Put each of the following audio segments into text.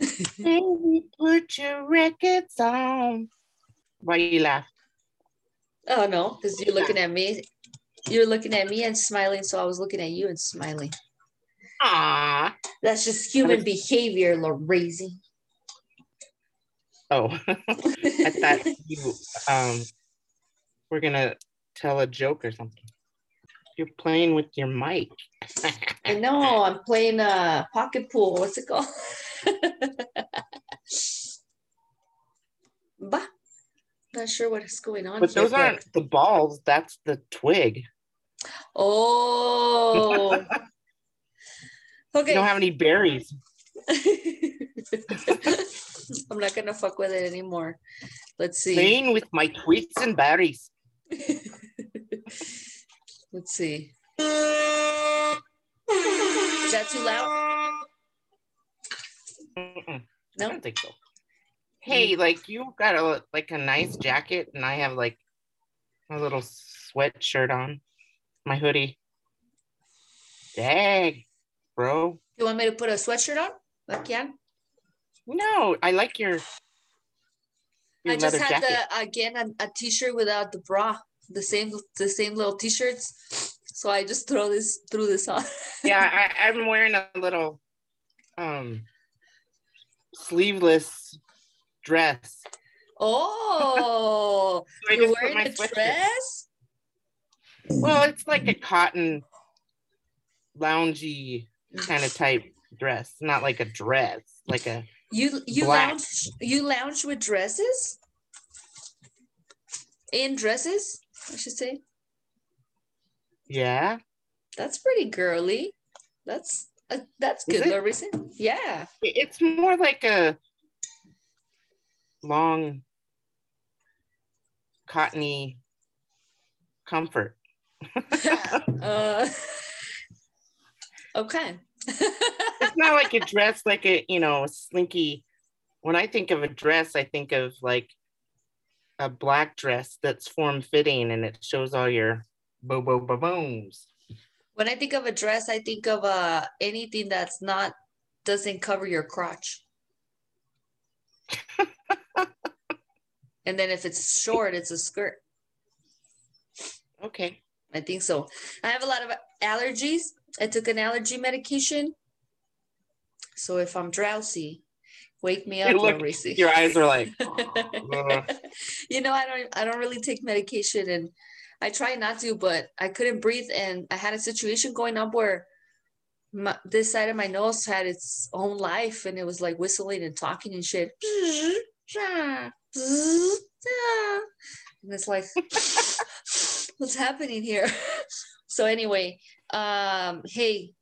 Baby, put your records on. Why you laugh? Oh no, because you're looking at me. You're looking at me and smiling, so I was looking at you and smiling. Ah. That's just human behavior, Lazy. Oh, I thought you um were gonna tell a joke or something. You're playing with your mic. I know. I'm playing a uh, pocket pool. What's it called? bah. Not sure what is going on. But those aren't the balls. That's the twig. Oh. okay. You don't have any berries. I'm not gonna fuck with it anymore. Let's see. Playing with my twigs and berries. Let's see. Is that too loud? Mm-mm. No, I don't think so. Hey, like you got a like a nice jacket, and I have like a little sweatshirt on, my hoodie. Dang, bro. You want me to put a sweatshirt on? Like yeah. No, I like your. your I just had jacket. the again a, a t-shirt without the bra, the same the same little t-shirts. So I just throw this threw this on. yeah, I, I'm wearing a little um sleeveless dress. Oh, so you're wearing a dress? Well, it's like a cotton loungy kind of type dress, not like a dress, like a you you black. lounge you lounge with dresses? In dresses, I should say. Yeah. That's pretty girly. That's uh, that's good, Larissa. Yeah. It's more like a long cottony comfort. uh, okay it's not like a dress, like a you know, a slinky. When I think of a dress, I think of like a black dress that's form fitting and it shows all your bo bo bo bones. When I think of a dress, I think of uh anything that's not doesn't cover your crotch. and then if it's short, it's a skirt. Okay. I think so. I have a lot of allergies. I took an allergy medication. So if I'm drowsy, wake me up, look, Your eyes are like. you know, I don't. I don't really take medication, and I try not to, but I couldn't breathe, and I had a situation going up where my, this side of my nose had its own life, and it was like whistling and talking and shit. And it's like, what's happening here? So anyway, um, hey,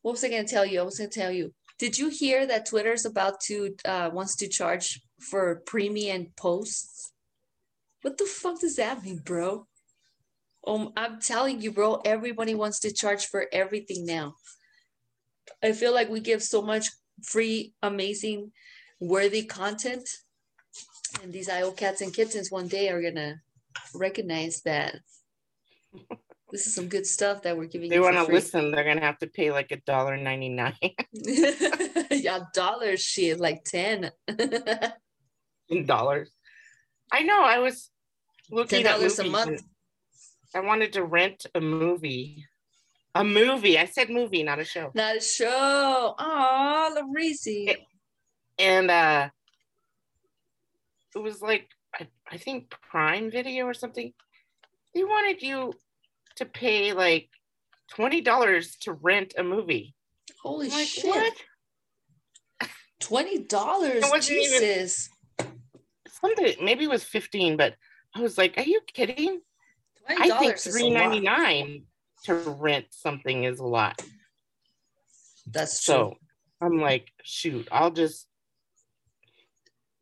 what was I gonna tell you? I was gonna tell you. Did you hear that Twitter's about to uh, wants to charge for premium posts? What the fuck does that mean, bro? Um, I'm telling you, bro. Everybody wants to charge for everything now. I feel like we give so much free, amazing, worthy content, and these IO cats and kittens one day are gonna recognize that. This is some good stuff that we're giving they want to listen they're gonna have to pay like a dollar 99 yeah dollars shit like 10 in dollars. I know i was looking at movies a month i wanted to rent a movie a movie i said movie not a show not a show oh Laurizi. and uh it was like I, I think prime video or something they wanted you to pay like $20 to rent a movie. Holy like, shit. What? $20? Jesus. Even, something, maybe it was 15 but I was like, are you kidding? I think $3.99 to rent something is a lot. That's true. So I'm like, shoot, I'll just,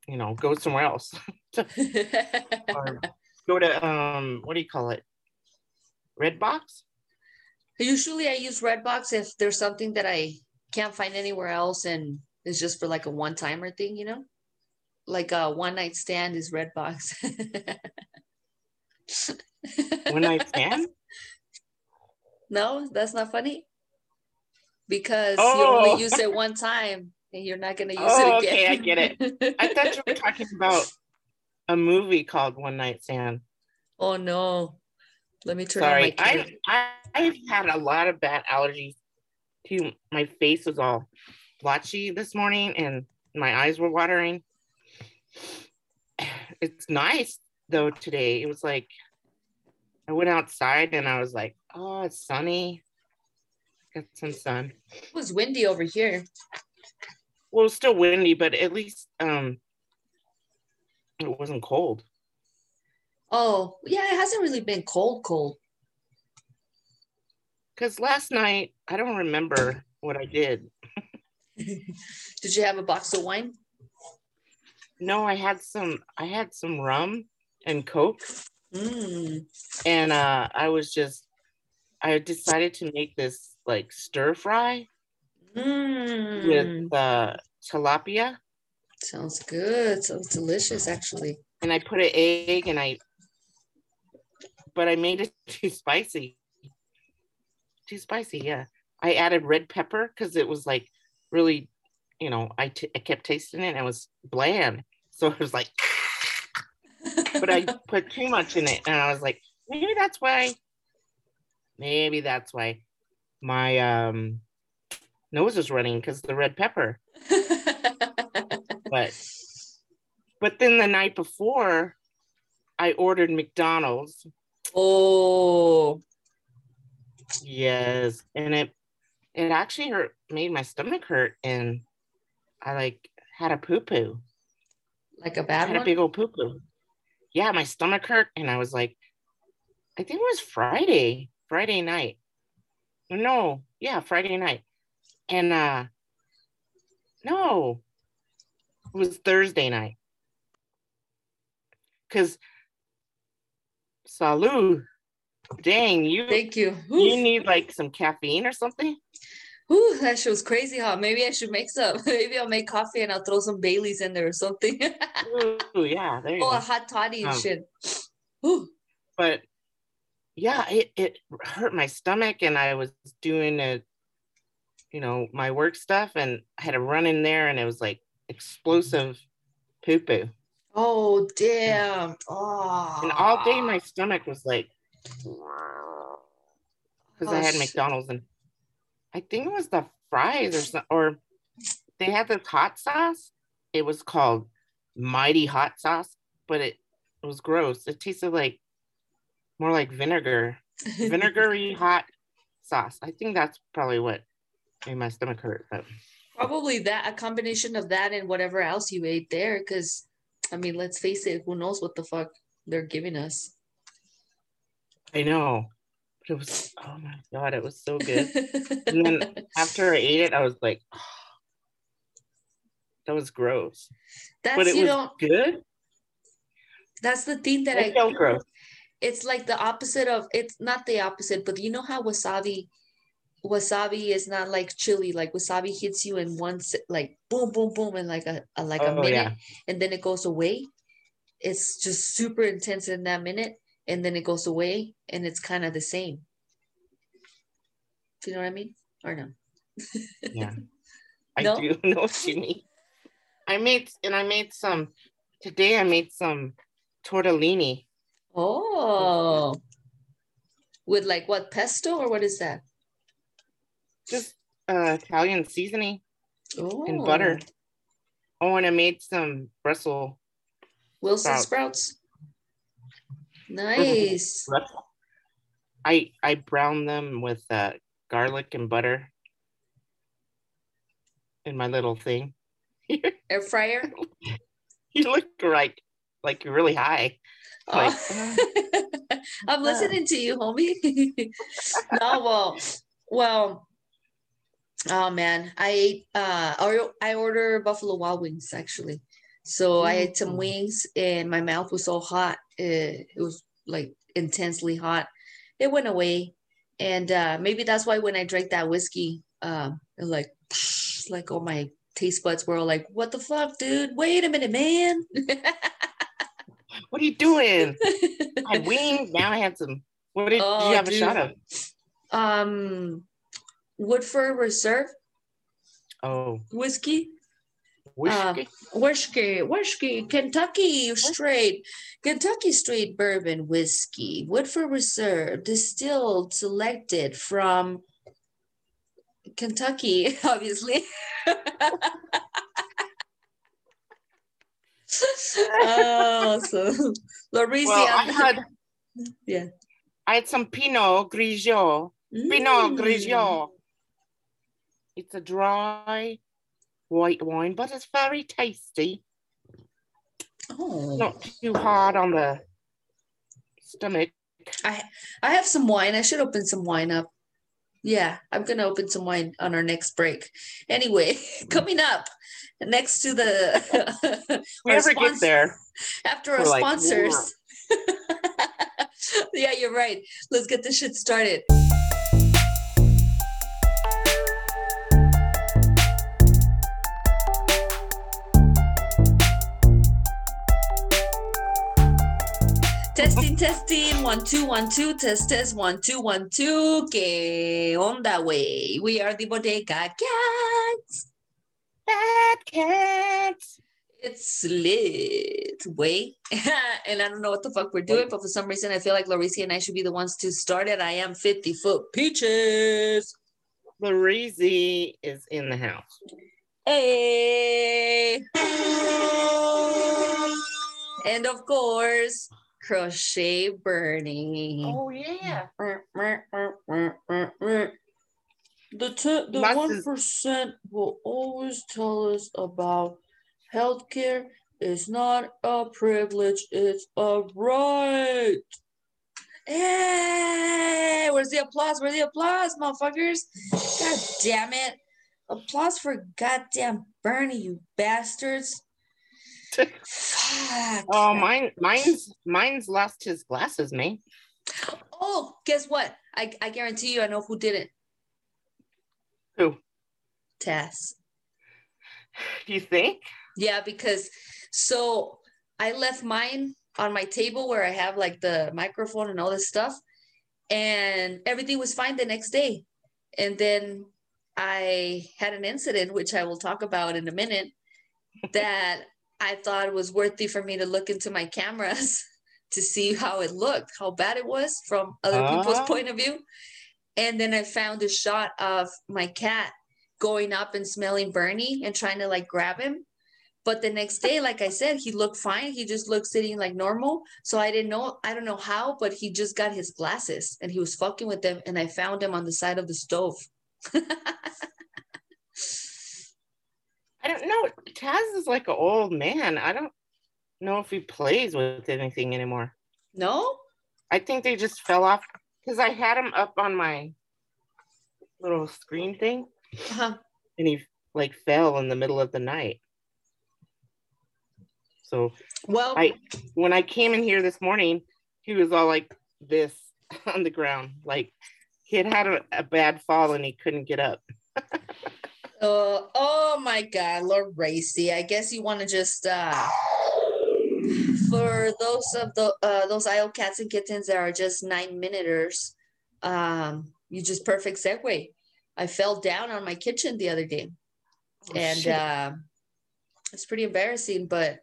you know, go somewhere else. or go to um, what do you call it? Redbox? Usually I use Redbox if there's something that I can't find anywhere else and it's just for like a one timer thing, you know? Like a one night stand is Redbox. one night stand? No, that's not funny. Because oh. you only oh. use it one time and you're not gonna use Oh, it again. okay, I get it. I thought you were talking about a movie called One Night Stand. oh no. Let me turn Sorry, on my I, camera. I I've had a lot of bad allergies. Too, my face was all blotchy this morning, and my eyes were watering. It's nice though today. It was like I went outside and I was like, "Oh, it's sunny. Got some sun." It was windy over here. Well, it's still windy, but at least um, it wasn't cold. Oh, yeah, it hasn't really been cold, cold. Because last night I don't remember what I did. Did you have a box of wine? No, I had some. I had some rum and coke, Mm. and uh, I was just. I decided to make this like stir fry Mm. with uh, tilapia, Sounds good. Sounds delicious, actually. and I put an egg, and I. But I made it too spicy. Too spicy, yeah. I added red pepper because it was like really, you know, I, t- I kept tasting it and it was bland. So it was like, but I put too much in it, and I was like, maybe that's why. Maybe that's why my um nose is running because the red pepper. But but then the night before, I ordered McDonald's. oh, Yes, and it it actually hurt, made my stomach hurt, and I like had a poo poo. like a I bad had a big old poo poo. Yeah, my stomach hurt, and I was like, I think it was Friday, Friday night. No, yeah, Friday night. And uh no, it was Thursday night. Cause salud. Dang, you Thank you. you need like some caffeine or something? Ooh, that shit was crazy, huh? Maybe I should make some. Maybe I'll make coffee and I'll throw some Baileys in there or something. Ooh, yeah, there you oh, a hot toddy and Um, shit. Ooh. But yeah, it, it hurt my stomach and I was doing a you know, my work stuff and I had to run in there and it was like explosive poo poo. Oh, damn. Oh. And all day my stomach was like because I Oh, had. McDonald's and I think it was the fries or something, or they had this hot sauce. It was called Mighty Hot Sauce, but it, it was gross. It tasted like more like vinegar, vinegary hot sauce. I think that's probably what made my stomach hurt. But Probably that, a combination of that and whatever else you ate there. Because, I mean, let's face it, who knows what the fuck they're giving us. I know. It was oh my god, it was so good. And then after I ate it, I was like, that was gross. That's, but it you was know, good. that's the thing that It I felt gross. it's like the opposite of it's not the opposite, but you know how wasabi wasabi is not like chili. Like wasabi hits you in one like boom, boom, boom, in like a, a like a Oh, minute, yeah. and then it goes away. It's just super intense in that minute, and then it goes away, and it's kind of the same. Do you know what I mean? Or no? Yeah. I No? do know what you mean. I made and I made some today I made some tortellini. Oh, with like what pesto or what is that? Just uh Italian seasoning Oh, and butter. Oh, and I made some Brussels Wilson sprouts. sprouts. Nice. I I brown them with uh garlic and butter in my little thing. Air fryer. You look like like you're really high. Like, Oh. I'm listening to you, homie. no, well, well, oh man, I ate. Uh, or I order Buffalo Wild Wings actually. So I had some wings, and my mouth was so hot. It, it was like intensely hot. It went away, and uh, maybe that's why when I drank that whiskey, um, it like, like all my taste buds were all like, "What the fuck, dude? Wait a minute, man." what are you doing? I wings. Now I had some. What did Oh, you have a shot of? um Woodford Reserve Oh, whiskey. Whiskey. Whiskey, whiskey, Kentucky straight, Kentucky straight bourbon whiskey, Woodford Reserve, distilled, selected from Kentucky, obviously. oh, so Louisiana. well, I had yeah. I had some Pinot Grigio. Pinot Mm. Grigio. It's a dry white wine, but it's very tasty. Oh, Not too hard on the stomach. I I have some wine. I should open some wine up. Yeah, I'm gonna open some wine on our next break. Anyway, coming up next to the we ever get there, after our like, sponsors. yeah, you're right. Let's get this shit started. Testing, testing, one, two, one, two, test, test, one, two, one, two. Que onda, way? We are the Bodega Cats. bad cats. It's lit. way. and I don't know what the fuck we're doing, but for some reason I feel like Larissa and I should be the ones to start it. I am 50 foot peaches. Larizi is in the house. Hey. and of course, crochet Bernie. Oh yeah. The t- the Must one will always tell us about healthcare is not a privilege, it's a right. Hey, where's the applause? Where's the applause, motherfuckers? God damn it. Applause for goddamn Bernie, you bastards. Fuck. Oh, mine, mine's, mine's lost his glasses, man. Oh, guess what? I, I guarantee you I know who did it. Who? Tess. Do you think? Yeah, because so I left mine on my table where I have like the microphone and all this stuff, and everything was fine the next day. And then I had an incident, which I will talk about in a minute, that I thought it was worthy for me to look into my cameras to see how it looked, how bad it was from other people's Ah. point of view. And then I found a shot of my cat going up and smelling Bernie and trying to like grab him. But the next day, like I said, he looked fine. He just looked sitting like normal. So I didn't know, I don't know how, but he just got his glasses and he was fucking with them. And I found him on the side of the stove. I don't know. Taz is like an old man. I don't know if he plays with anything anymore. no? I think they just fell off because I had him up on my little screen thing Uh-huh. and he like fell in the middle of the night. So Well, I when I came in here this morning, he was all like this on the ground. Like he had had a, a bad fall and he couldn't get up. Uh, oh my God, Lord Racy. I guess you want to just uh, for those of the uh, those IO cats and kittens that are just nine minuters. Um, you just perfect segue. I fell down on my kitchen the other day, Oh, and uh, it's pretty embarrassing, but it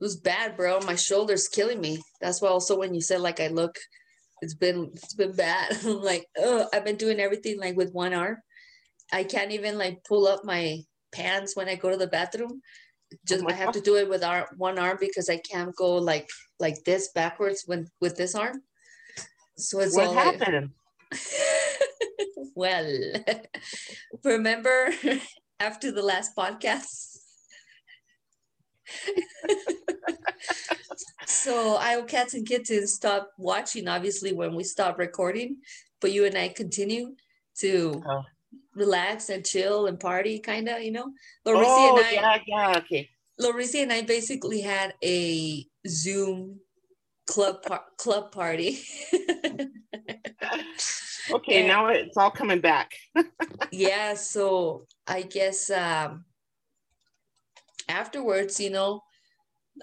was bad, bro. My shoulder's killing me. That's why also when you said like I look, it's been it's been bad. I'm like, oh, I've been doing everything like with one arm. I can't even like pull up my pants when I go to the bathroom. Just my I have to do it with our one arm because I can't go like like this backwards when with this arm. So it's what all like- happened? well, remember after the last podcast? so I will cats and kittens stopped watching obviously when we stopped recording, but you and I continue to Oh. Relax and chill and party, kind of, you know. Larissa Oh and I, yeah, yeah, okay. Larissa and I basically had a Zoom club par- club party. Okay, And- now it's all coming back. yeah so i guess um afterwards you know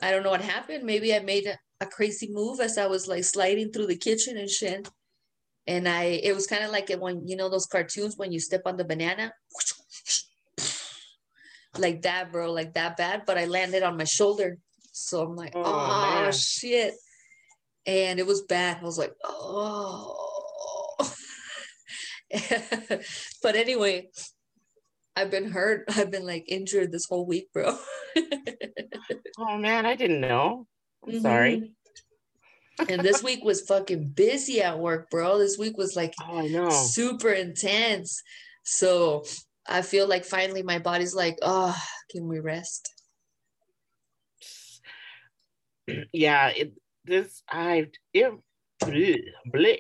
i don't know what happened maybe i made a, a crazy move as i was like sliding through the kitchen and shit and i it was kind of like when you know those cartoons when you step on the banana like that, bro, like that bad, but I landed on my shoulder. So I'm like, Oh, oh, shit. And it was bad. I was like, oh. but anyway, I've been hurt. I've been like injured this whole week, bro. Oh man, I didn't know. I'm sorry. Mm-hmm. And this week was fucking busy at work, bro. This week was like Oh, I know. super intense. So I feel like finally my body's like, oh, can we rest? Yeah, it, this I it bleh, bleh.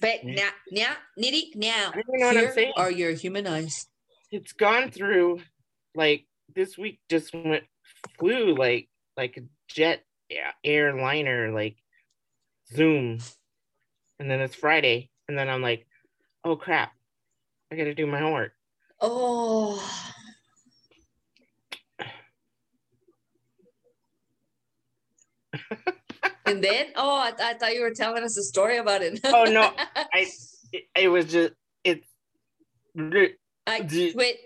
But now, now, nitty, now, I don't know what I'm here saying. are your human eyes. it's gone through like this week just went flew like like a jet airliner like zoom and then it's friday and then i'm like oh crap i gotta do my homework Oh. and then, oh, I, I thought you were telling us a story about it. Oh, no. i it, it was just it. I wait.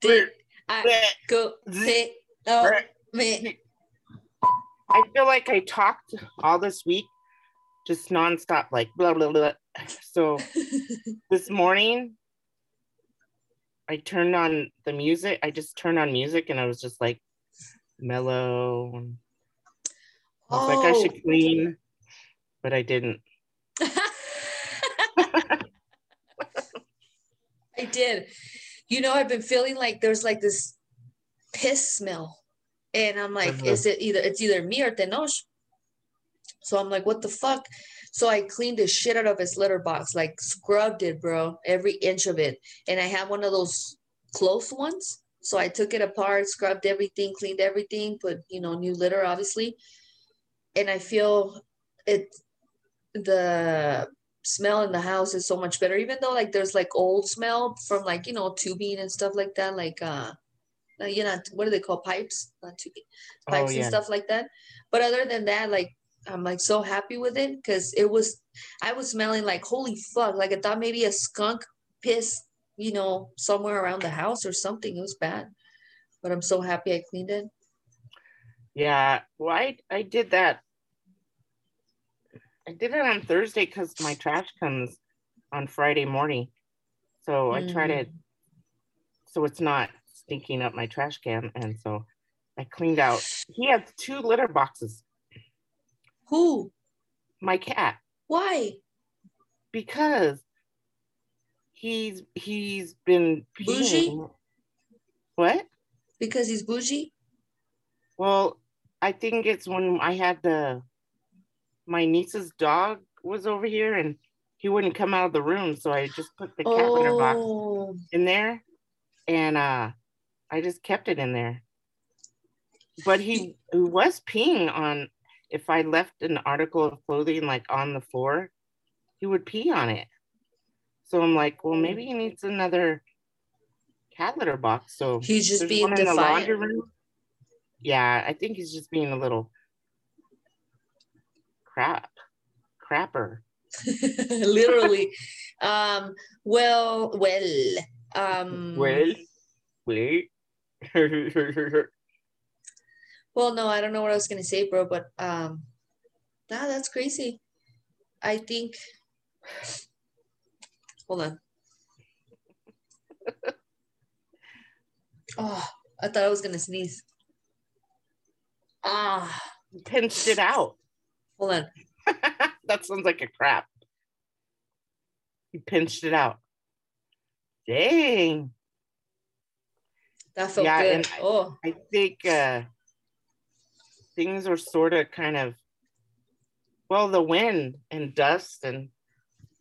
Did I go? Say, oh, me. i feel like i talked all this week just nonstop like blah blah blah so this morning I turned on the music. I just turned on music and I was just like mellow. I was like, I Oh. should clean, but I didn't. I did. You know, I've been feeling like there's like this piss smell. And I'm like, Mhm. is it either it's either me or Tenoch? So I'm like, what the fuck? So I cleaned the shit out of his litter box, like scrubbed it, bro, every inch of it. And I have one of those close ones. So I took it apart, scrubbed everything, cleaned everything, put, you know, new litter, obviously. And I feel it the smell in the house is so much better, even though like there's like old smell from like, you know, tubing and stuff like that, like uh uh, you know, what do they call pipes? Not tubing, Oh, pipes and stuff like that. But other than that, like I'm like so happy with it because it was I was smelling like holy fuck, like I thought maybe a skunk piss, you know, somewhere around the house or something. It was bad. But I'm so happy I cleaned it. Yeah, well, I, I did that. I did it on Thursday because my trash comes on Friday morning. So I try mm. to, so it's not stinking up my trash can. And so I cleaned out. He has two litter boxes, Who? my cat. Why? because he's he's been Bougie? peeing. What? Because he's bougie? Well, I think it's when I had the my niece's dog was over here and he wouldn't come out of the room, so I just put the cat litter box Oh, in there, and uh, I just kept it in there. But he, he was peeing on. If I left an article of clothing like on the floor, he would pee on it. So I'm like, well, maybe he needs another cat litter box. So he's just being one in the laundry defiant. room. Yeah, I think he's just being a little crap, crapper. Literally. um, well, well, um, Well, wait. well, no, I don't know what I was gonna say, bro, but um, nah, that's crazy. I think. Hold on. Oh, I thought I was gonna sneeze. Ah, pinched it out. hold on. that sounds like a crap. You pinched it out. Dang. That felt Yeah, good. and I- oh, I think uh, things are sort of kind of, well, the wind and dust and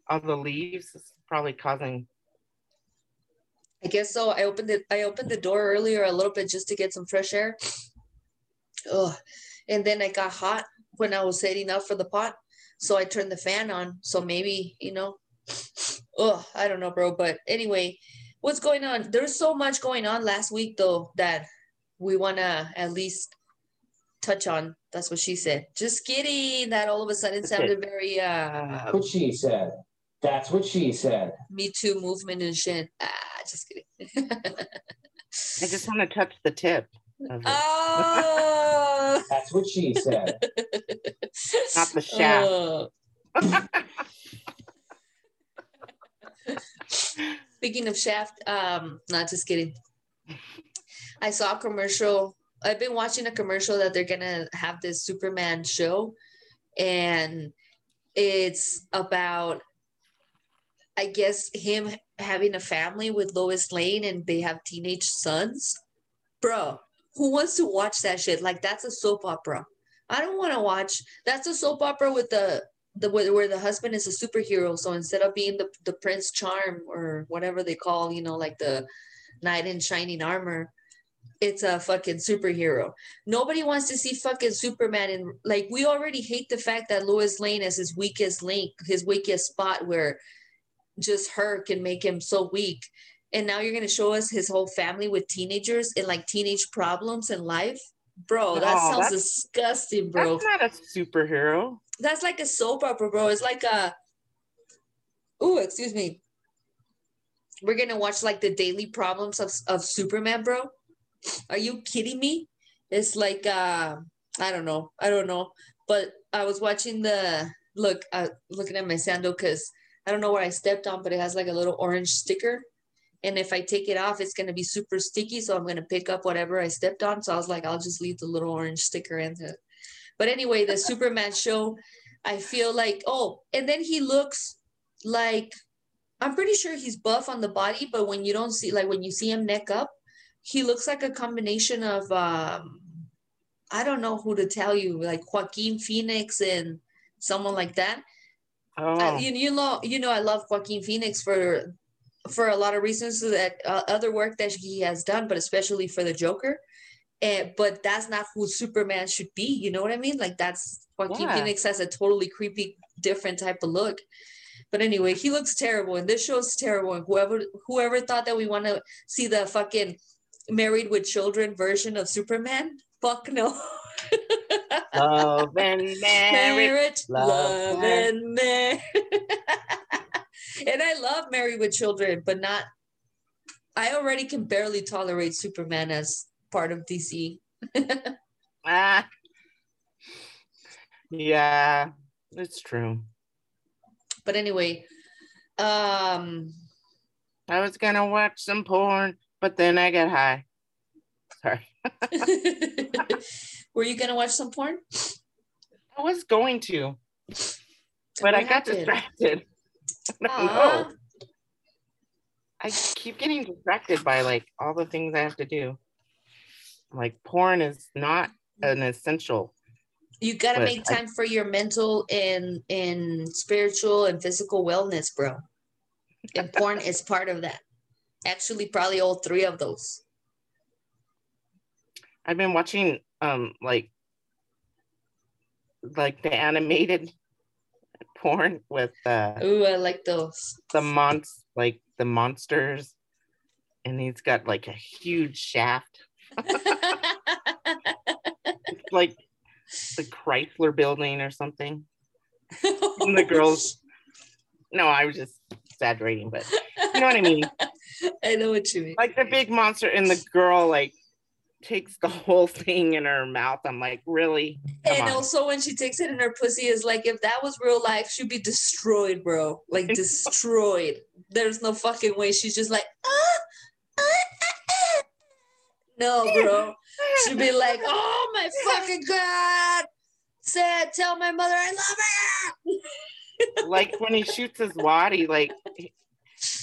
all the leaves is probably causing. I guess so. I opened it. I opened the door earlier a little bit just to get some fresh air. Oh, and then I got hot when I was setting up for the pot, so I turned the fan on. So maybe you know, oh, I don't know, bro. But anyway, what's going on? There's so much going on last week though that we wanna at least touch on. That's what she said. Just kidding. That all of a sudden sounded very uh That's what she said. That's what she said. Me Too movement and shit. Ah, just kidding. I just want to touch the tip. Oh. That's what she said. Not the shaft. Oh. Speaking of Shaft, um, not just kidding. I saw a commercial. I've been watching a commercial that they're gonna have this Superman show, and it's about, I guess, him having a family with Lois Lane, and they have teenage sons. Bro, who wants to watch that shit? Like that's a soap opera. I don't want to watch. That's a soap opera with the the where, the husband is a superhero. So instead of being the the Prince Charm or whatever they call, you know, like the knight in shining armor, it's a fucking superhero. Nobody wants to see fucking Superman and like we already hate the fact that Lois Lane is his weakest link, his weakest spot where just her can make him so weak. And now you're gonna show us his whole family with teenagers and like teenage problems in life. Bro, that No, sounds disgusting, bro That's not a superhero. that's like a soap opera, bro. It's like a oh, excuse me. We're gonna watch like the daily problems of, of Superman, bro. Are you kidding me? It's like uh I don't know. I don't know. But I was watching the look, uh looking at my sandal because I don't know where I stepped on, but it has like a little orange sticker. And if I take it off, it's gonna be super sticky. So I'm gonna pick up whatever I stepped on. So I was like, I'll just leave the little orange sticker in there. But anyway, the Superman show, I feel like, oh, and then he looks like I'm pretty sure he's buff on the body, but when you don't see like when you see him neck up, he looks like a combination of um I don't know who to tell you, like Joaquin Phoenix and someone like that. Oh, I- you, you know, you know, I love Joaquin Phoenix for for a lot of reasons that uh, other work that he has done, but especially for the Joker. And but that's not who Superman should be. You know what I mean? Like that's Joaquin Yeah. Phoenix has a totally creepy, different type of look. But anyway, he looks terrible, and this show's terrible. And whoever whoever thought that we want to see the fucking married with children version of Superman, fuck no. love and marriage. marriage, love love, and- and marriage. and I love Married with Children, but not. I already can barely tolerate Superman as part of DC. Ah. Yeah, it's true. But anyway, um, I was gonna watch some porn, but then I got high. Sorry. were you gonna watch some porn? I was going to, but I What got happened? distracted. I know. I keep getting distracted by like all the things I have to do. Like porn is not an essential. You gotta make I- time for your mental and and spiritual and physical wellness, bro. And porn is part of that. Actually, probably all three of those. I've been watching um like like the animated porn with uh Ooh, I like those. the mons like the monsters and he's got like a huge shaft like the Chrysler building or something. And the girls no, I was just exaggerating, but you know what I mean? I know what you mean. Like the big monster and the girl like takes the whole thing in her mouth. I'm like, really? Come and on. also when she takes it in her pussy is like if that was real life, she'd be destroyed, bro. Like destroyed. There's no fucking way. She's just like, ah, ah, ah, ah." no, bro. She'd be like, oh my fucking god. Said, tell my mother I love her. like when he shoots his wad, he like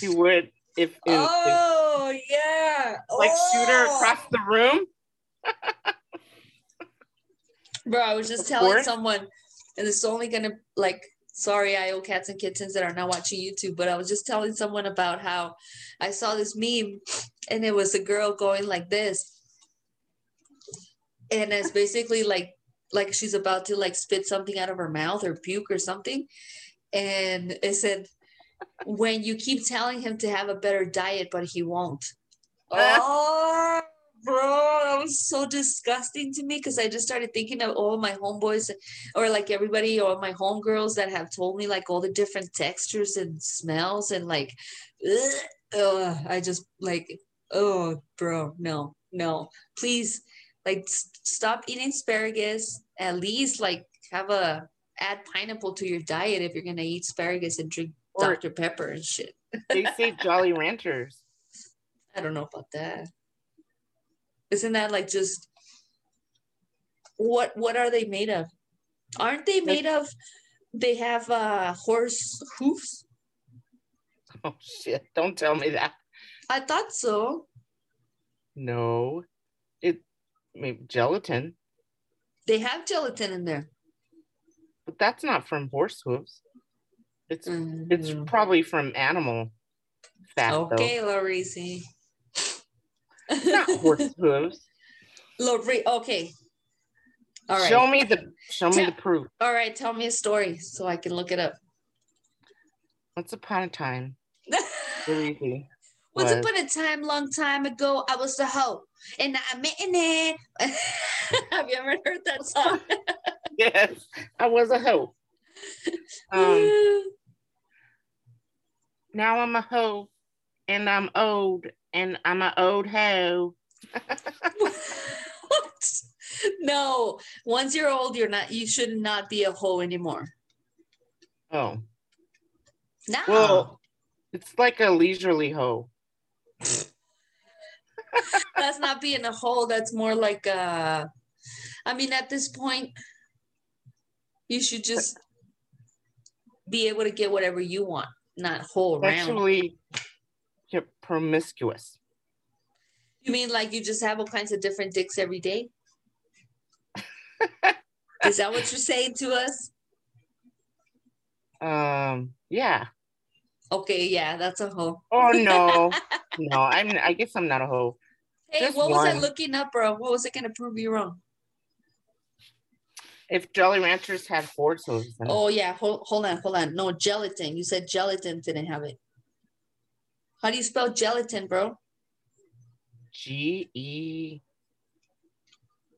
he would if, if, if Oh yeah. like shoot her Oh. across the room. Bro, I was just Of telling course. someone, and it's only gonna like. Sorry, i owe cats and kittens that are not watching YouTube, but I was just telling someone about how I saw this meme, and it was a girl going like this, and it's basically like like she's about to like spit something out of her mouth or puke or something, and it said, "When you keep telling him to have a better diet, but he won't." Oh, bro, that was so disgusting to me because I just started thinking of all my homeboys or like everybody or my homegirls that have told me like all the different textures and smells and like, ugh, I just like Oh, bro, no, no. Please, like, s- stop eating asparagus. At least, like, have a add pineapple to your diet if you're gonna eat asparagus and drink Or- Dr. Pepper and shit. They say Jolly Ranchers. I don't know about that. Isn't that like just what what are they made of? Aren't they made of they have uh horse hoofs? Oh shit! Don't tell me that. I thought so. No, it maybe gelatin, They have gelatin in there. but that's not from horse hooves. It's it's Mhm. probably from animal fat okay, though. Not horse hooves. Lori, okay. All right. Show me the show me the proof. All right, tell me a story so I can look it up. Once upon a time. Once was- upon a time, long time ago, I was a hoe, and I'm in it. Have you ever heard that song? Yes, I was a hoe. Um, now I'm a hoe, and I'm old, and I'm a old hoe. what? No, once you're old, you're not. You should not be a hoe anymore. Oh, No. well, it's like a leisurely hoe. that's not being a hoe. That's more like uh I mean, at this point, you should just be able to get whatever you want, not whole. Sexually you're promiscuous. You mean like you just have all kinds of different dicks every day? Is that what you're saying to us? Um, yeah. Okay, yeah, that's a hoe. Oh no, no. I'm. I guess I'm not a hoe. Hey, Just what was I looking up, bro? What was it gonna prove you wrong? If Jolly Ranchers had horse hooves, then Oh yeah, hold, hold on, hold on. No, gelatin. You said gelatin didn't have it. How do you spell gelatin, bro? G E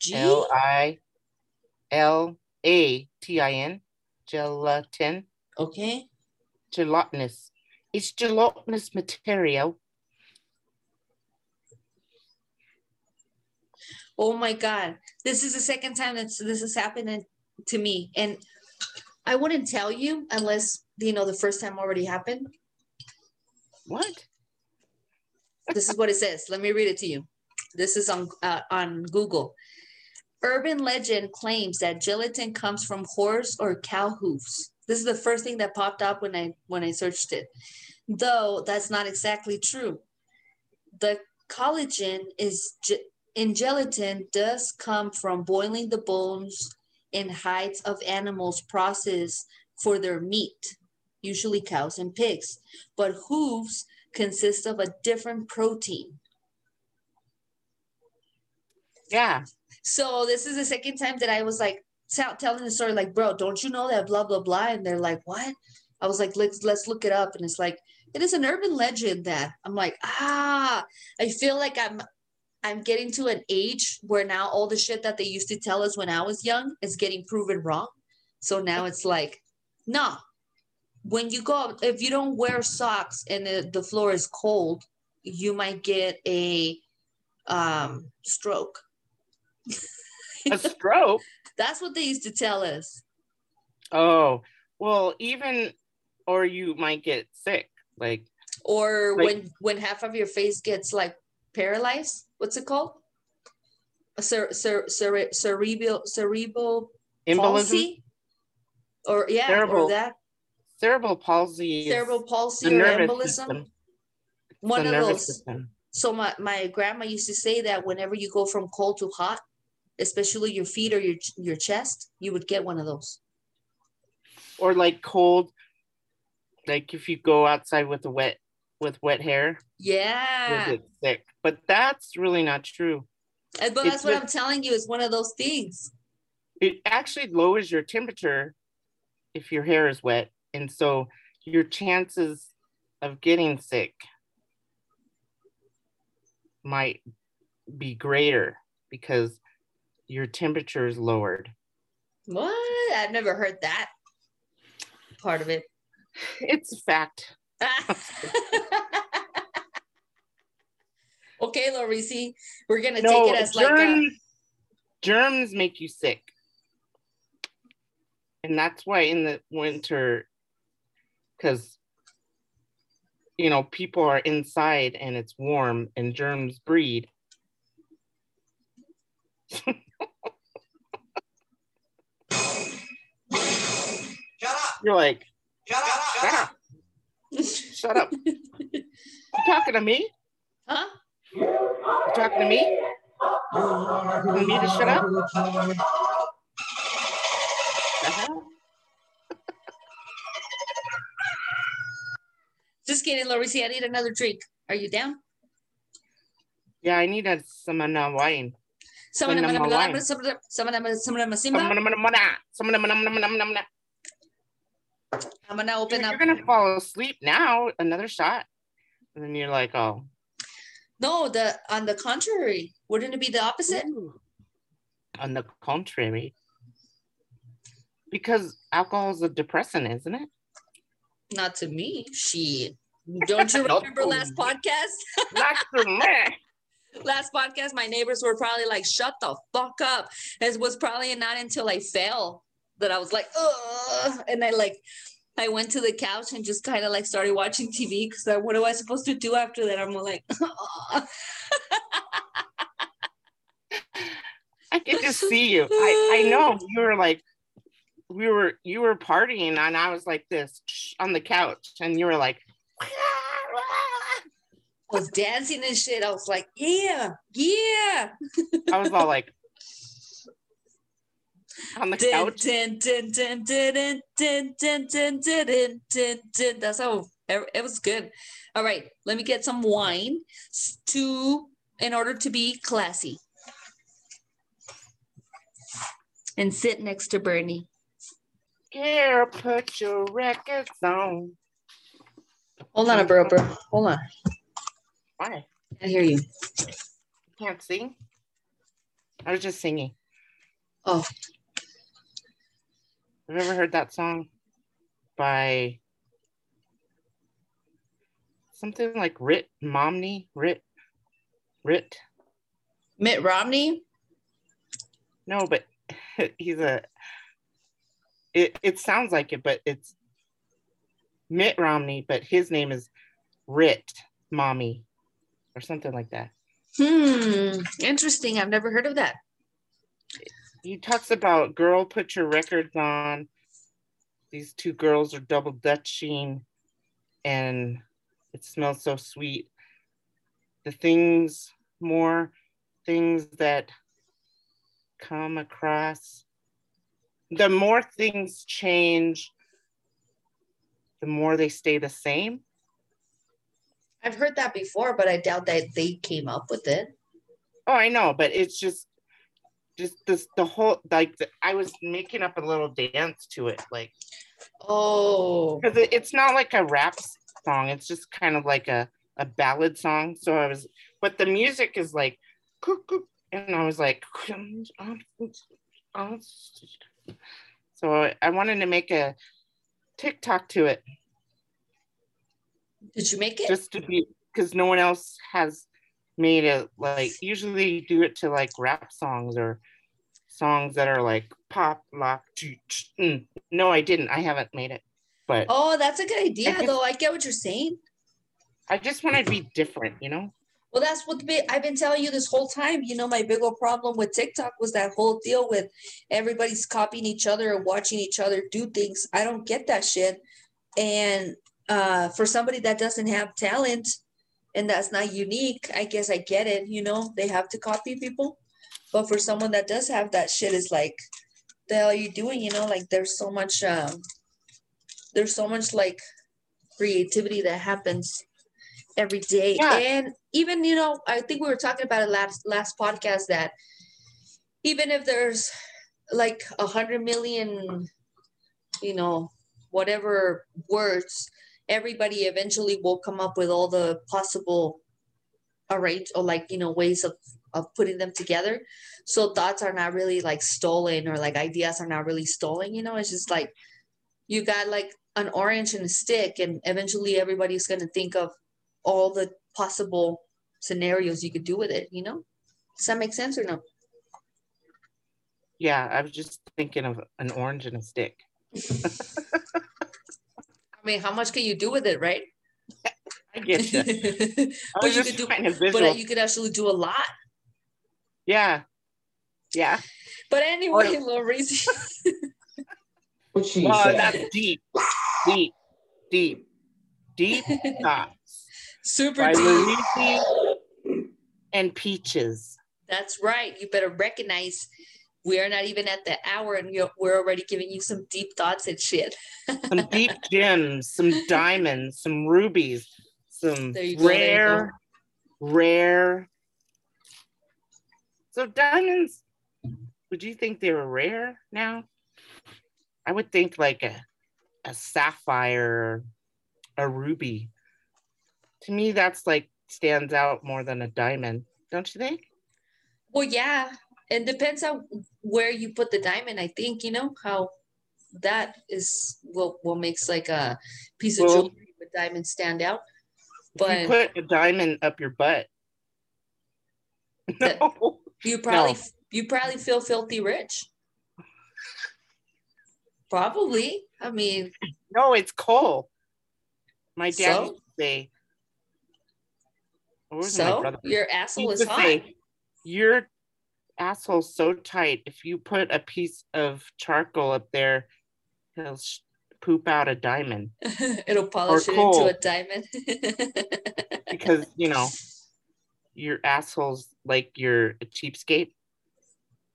G? L I L A T I N, gelatin, Okay. gelatinous. It's gelatinous material. Oh my God. This is the second time that this is happening to me. And I wouldn't tell you unless, you know, the first time already happened. What? This is what it says. Let me read it to you. This is on uh, on Google. Urban legend claims that gelatin comes from horse or cow hoofs. This is the first thing that popped up when I when I searched it. Though that's not exactly true. The collagen is ge- in gelatin does come from boiling the bones and hides of animals processed for their meat, usually cows and pigs. But hooves consist of a different protein. Yeah. So this is the second time that I was like tell, telling the story, like, bro, don't you know that blah blah blah? And they're like, what? I was like, let's let's look it up, and it's like it is an urban legend that I'm like, ah, I feel like I'm I'm getting to an age where now all the shit that they used to tell us when I was young is getting proven wrong. So now it's like, nah. When you go, if you don't wear socks and the, the floor is cold, you might get a um, stroke. A stroke. That's what they used to tell us. Oh, well, even or you might get sick. Like Or Like- when when half of your face gets like paralyzed. What's it called? A cer- cer- cere- cerebral cerebral palsy. Or yeah, Cerebral or that cerebral palsy. cerebral palsy or embolism. system. One of those. system. So my, my grandma used to say that whenever you go from cold to hot, especially your feet or your your chest, you would get one of those. Or like cold. Like if you go outside with a wet with wet hair, Yeah. sick. But that's really not true. But It's that's what with- I'm telling you is one of those things. It actually lowers your temperature if your hair is wet. And so your chances of getting sick might be greater because your temperature is lowered. What? I've never heard that part of it. It's a fact. Okay, Lorisi, we're gonna No, take it as like a, germs, germs make you sick. And that's why in the winter, because you know, people are inside and it's warm and germs breed. Shut up! You're like, Shut up! shut up, shut up. you talking to me? huh? You talking to me? Want me to shut up? Hell? Just kidding, Lorisi. I need another drink. Are you down? Yeah, I need a, some uh, wine. Some of them, Send them my wine. some of them, some of them, some of them, Some of Simba. them- some of them- some of them- some of them- I'm gonna open You're up. gonna fall asleep now. Another shot, and then you're like, oh. No, the on the contrary, wouldn't it be the opposite? Ooh. On the contrary, because alcohol is a depressant, isn't it? Not to me. She. Don't you remember last podcast? Not for me. last podcast, my neighbors were probably like, "Shut the fuck up." It was probably not until I fell that I was like, "Ugh," and I like, I went to the couch and just kind of like started watching TV because what am I supposed to do after that? I'm like, I can just see you. I, I know you were like, we were you were partying, and I was like this on the couch, and you were like, I was dancing and shit. I was like, "Yeah, yeah." I was all like, dun, dun, dun. That's how it it was good. All right, let me get some wine to in order to be classy. And sit next to Bernie. Girl, put your records on. Hold on, bro, bro. Hold on. Why? I hear you. Can't sing. I was just singing. Oh, Have you ever heard that song by something like Ritt Momney? Rit Rit? Mitt Romney. No, but he's a it, it sounds like it, but it's Mitt Romney, but his name is Rit Mommy or something like that. Hmm. Interesting. I've never heard of that. He talks about girl, put your records on. These two girls are double dutching and it smells so sweet. The things, more things that come across, the more things change, the more they stay the same. I've heard that before, but I doubt that they came up with it. Oh, I know, but it's just, just this, the whole, like, the, I was making up a little dance to it, like, Oh. because it, it's not like a rap song it's just kind of like a, a ballad song so i was but the music is like and i was like so I, I wanted to make a tiktok to it Did you make it? just to be because no one else has made it like usually do it to like rap songs or songs that are like pop lock mm. no i didn't i haven't made it but Oh, that's a good idea, guess- though. I get what you're saying. I just want to be different, you know? Well, that's what the big, I've been telling you this whole time. You know, my big old problem with TikTok was that whole deal with everybody's copying each other and watching each other do things. I don't get that shit. And uh, for somebody that doesn't have talent and that's not unique, I guess I get it. You know, they have to copy people. But for someone that does have that shit, it's like, the hell are you doing? You know, like there's so much, um, there's so much like creativity that happens every day. Yeah. And even, you know, I think we were talking about it last last podcast that even if there's like a hundred million, you know, whatever words, everybody eventually will come up with all the possible arrange or like, you know, ways of of putting them together. So thoughts are not really like stolen or like ideas are not really stolen, you know, it's just like you got like an orange and a stick and eventually everybody's going to think of all the possible scenarios you could do with it, you know? Does that make sense or no? Yeah, I was just thinking of an orange and a stick. I mean, how much can you do with it, right? I get you. I but you could do, but you could actually do a lot. yeah. Yeah. But anyway, Oh. Lori's, What she Well, said. that's deep, deep, deep, deep thoughts super by deep. Luigi and Peaches. That's right. You better recognize we are not even at the hour and we're already giving you some deep thoughts and shit. Some deep gems, some diamonds, some rubies, some There go, there you go. rare, rare. So diamonds, would you think they were rare now? I would think like a, a sapphire, a ruby. To me, that's like stands out more than a diamond, don't you think? Well, yeah, it depends on where you put the diamond. I think you know how that is what what makes like a piece of Well- jewelry with diamonds stand out. But you put a diamond up your butt. No. you probably no. you probably feel filthy rich. Probably. I mean, No, it's coal. My dad So? used to say, or was it my so your asshole is hot. say, Your asshole's so tight. If you put a piece of charcoal up there, he'll sh- poop out a diamond It'll polish it into a diamond. because you know your asshole's like you're a cheapskate,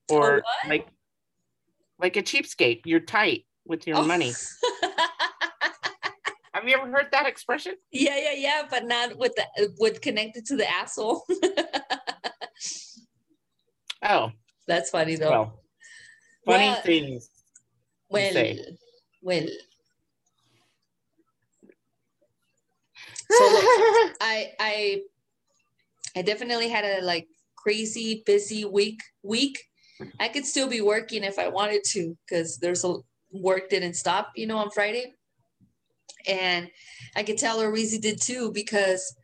or what? like like a cheapskate. You're tight with your Oh. money. Have you ever heard that expression? yeah, yeah, yeah, but not with the with connected to the asshole. Oh, That's funny though. well, funny Well, things. well, say. well. So look, I I I definitely had a like crazy busy week week. I could still be working if I wanted to because there's a work didn't stop, you know, on Friday. And I could tell her Reezy did too because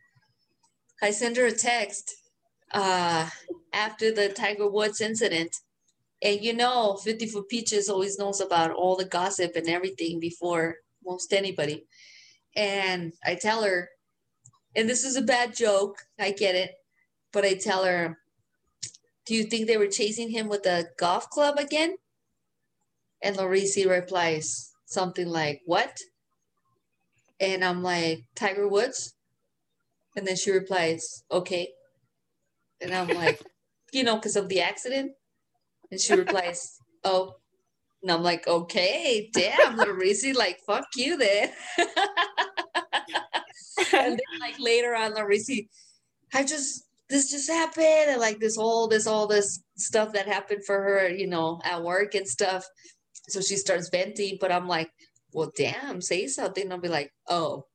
I sent her a text uh after the Tiger Woods incident. And you know, 50 Foot Peaches always knows about all the gossip and everything before most anybody. And I tell her, and this is a bad joke, I get it, but I tell her, Do you think they were chasing him with a golf club again? And Larisi replies something like, What? And I'm like, Tiger Woods? And then she replies, Okay. And I'm like, You know, because of the accident? And she replies, Oh. And I'm like, Okay, damn, Larisi, like, fuck you then. and then like later on Larisi, I just this just happened and like this whole this all this stuff that happened for her, you know, at work and stuff. So she starts venting, but I'm like, well, damn, say something. I'll be like, oh,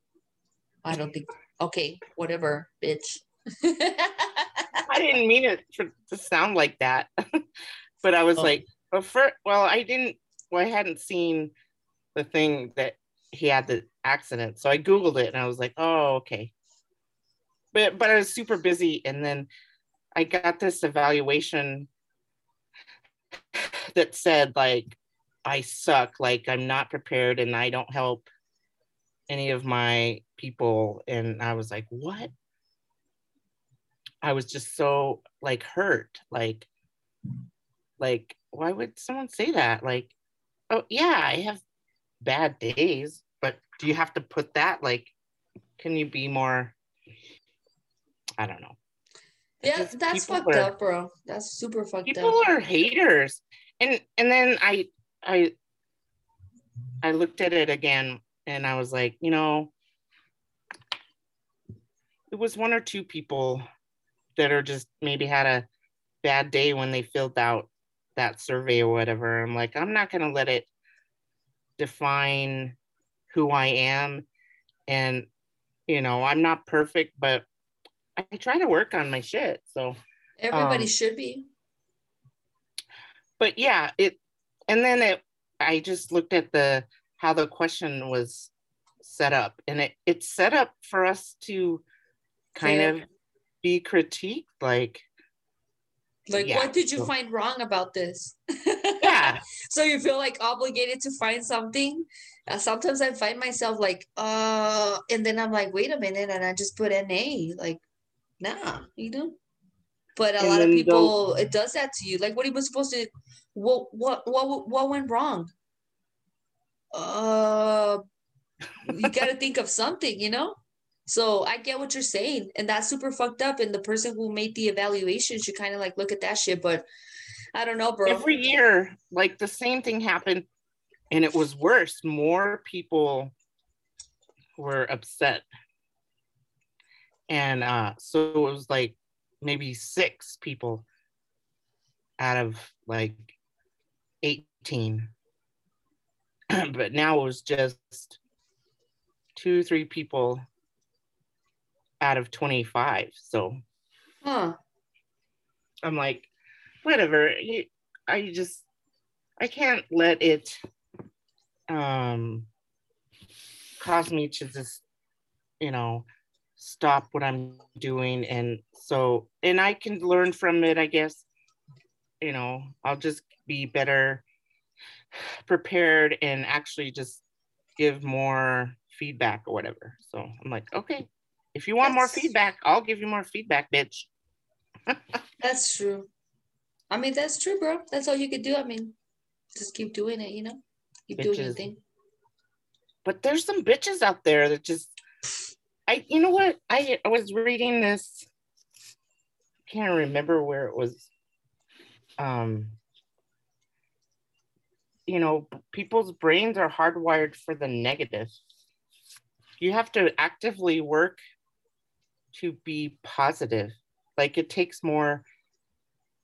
I don't think okay, whatever, bitch. I didn't mean it for, to sound like that, but I was Oh. like, well, for, well, I didn't, well, I hadn't seen the thing that he had the accident, so I googled it and I was like, oh, okay. But but I was super busy, and then I got this evaluation that said like I suck, like I'm not prepared, and I don't help any of my people, and I was like, what? I was just so like hurt. Like, like, why would someone say that? Like, oh yeah, I have bad days, but do you have to put that like can you be more I don't know. yeah, that's fucked are- up, bro. That's super fucked People up. People are haters. And and then I I I looked at it again and I was like, you know, it was one or two people that are just maybe had a bad day when they filled out that survey or whatever. I'm like, I'm not gonna let it define who I am. And you know, I'm not perfect, but I try to work on my shit. So Everybody um, should be. but yeah, it and then it I just looked at the how the question was set up and it it's set up for us to kind Fail. of be critiqued like Like, Yeah, what did you find wrong about this? yeah so you feel like obligated to find something. Uh, sometimes I find myself like, uh, and then I'm like, wait a minute, and I just put NA. Like, nah, you know. But a And lot of people, it does that to you. Like, what he was supposed to, what, what, what, what went wrong? Uh, you got to think of something, you know. So I get what you're saying, and that's super fucked up. And the person who made the evaluation should kind of like look at that shit. But I don't know, bro. every year like the same thing happened and it was worse more people were upset and uh so it was like maybe six people out of like 18 but now it was just two three people out of 25 so huh? I'm like, whatever. I just, I can't let it um, cause me to just, you know, stop what I'm doing. And so, and I can learn from it, I guess. You know, I'll just be better prepared and actually just give more feedback or whatever. So I'm like, okay, if you want more feedback, I'll give you more feedback, bitch. That's true. I mean, that's true, bro. That's all you could do. I mean, just keep doing it, you know? Keep doing your thing. but there's some bitches out there that just I you know what I, I was reading this I can't remember where it was um you know people's brains are hardwired for the negative you have to actively work to be positive like it takes more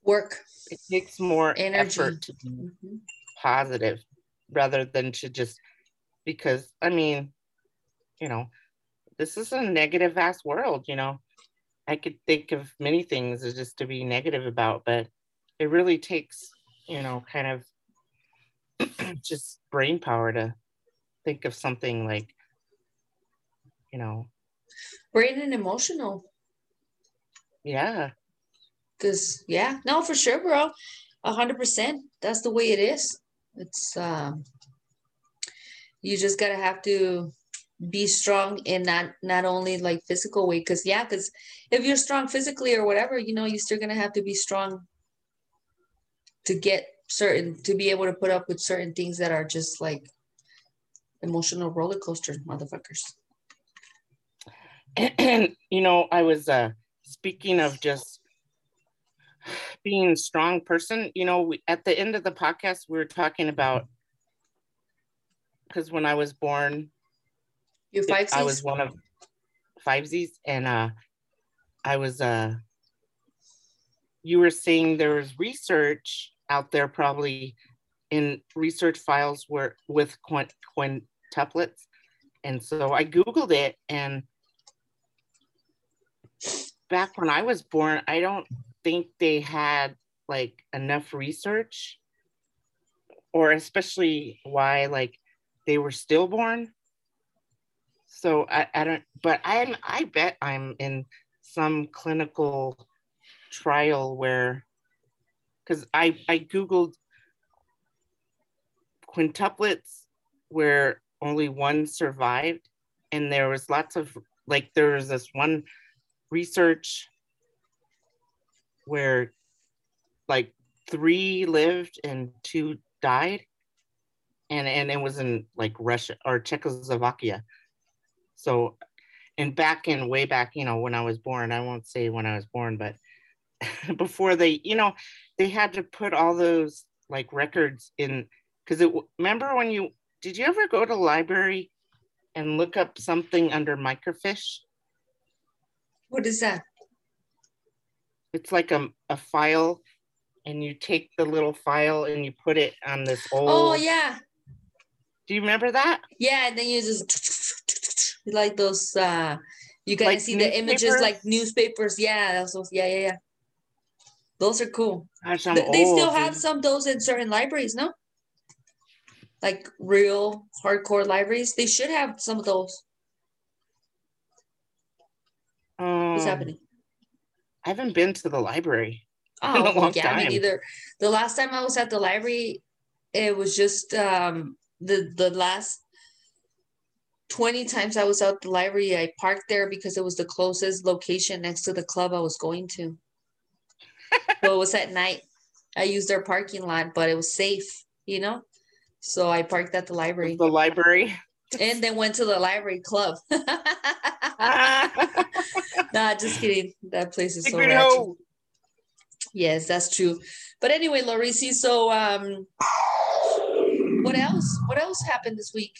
Work. it takes more Energy. effort to be Mhm. positive rather than to just because I mean, you know, this is a negative ass world, you know. I could think of many things just to be negative about, but it really takes, you know, kind of just brain power to think of something like, you know, Brain and emotional. yeah, Cause yeah, no, for sure, bro. A hundred percent. That's the way it is. It's um you just gotta have to be strong in not not only like physical way, because yeah, because if you're strong physically or whatever, you know, you're still gonna have to be strong to get certain to be able to put up with certain things that are just like emotional roller coaster motherfuckers. And you know i was uh speaking of just being a strong person you know we, at the end of the podcast we were talking about because when i was born You five i was one of five z's and uh i was uh you were saying there was research out there probably in research files where with quint, quintuplets and so i googled it and back when I was born, I don't think they had like enough research or especially why like they were stillborn. So I, I don't but I'm I bet I'm in some clinical trial where because I I googled quintuplets where only one survived and there was lots of like there was this one research where like three lived and two died? And and it was in like russia or czechoslovakia. So and back in way back you know when i was born i won't say when i was born but before they you know they had to put all those like records in because it remember when you did you ever go to library and look up something under microfiche What is that? it's like a, a file and you take the little file and you put it on this old Oh yeah. do you remember that Yeah, and then you just like those uh you gotta Like see the images like newspapers? Yeah, that's those, yeah, yeah, yeah. Those are cool. I'm they still have some of those in certain libraries, no? Like real hardcore libraries. They should have some of those. What's Um, happening? I haven't been to the library. Oh, in a long yeah, me time. neither. The last time I was at the library, it was just um the the last 20 times I was out the library, I parked there because it was the closest location next to the club I was going to. so it was at night. I used their parking lot, but it was safe, you know? So I parked at the library The library. and then went to the library club. nah, just kidding. That place is so ratchet. Yes, that's true. But anyway, Lorisi, so um what else? What else happened this week?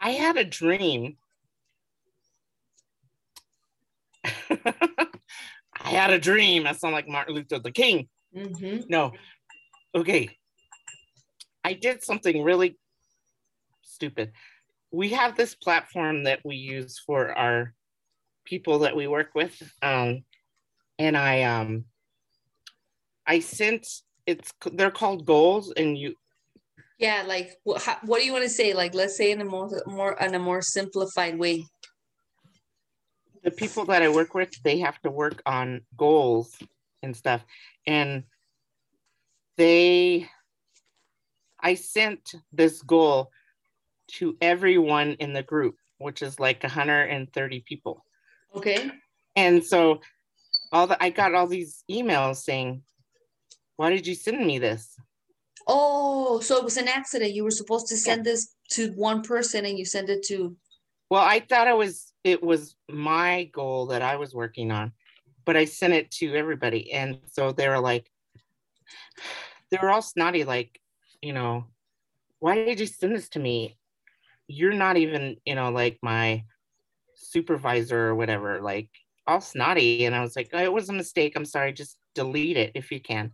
I had a dream. I had a dream. I sound like Martin Luther the King. Mm-hmm. No. Okay. I did something really stupid. We have this platform that we use for our people that we work with. Um, and I um I sent it's they're called goals and you Yeah, like what, how, what do you want to say? Like let's say in a more more in a more simplified way. the people that I work with, they have to work on goals and stuff. And they, I sent this goal to everyone in the group, which is like 130 people. Okay. And so all the, I got all these emails saying, why did you send me this? Oh, so it was an accident. You were supposed to send this to one person and you send it to Well, I thought it was it was my goal that I was working on, but I sent it to everybody, and so they were like, they were all snotty, like, you know, why did you send this to me? You're not even, you know, like my supervisor or whatever, like all snotty, and I was like, oh, it was a mistake. I'm sorry. Just delete it if you can.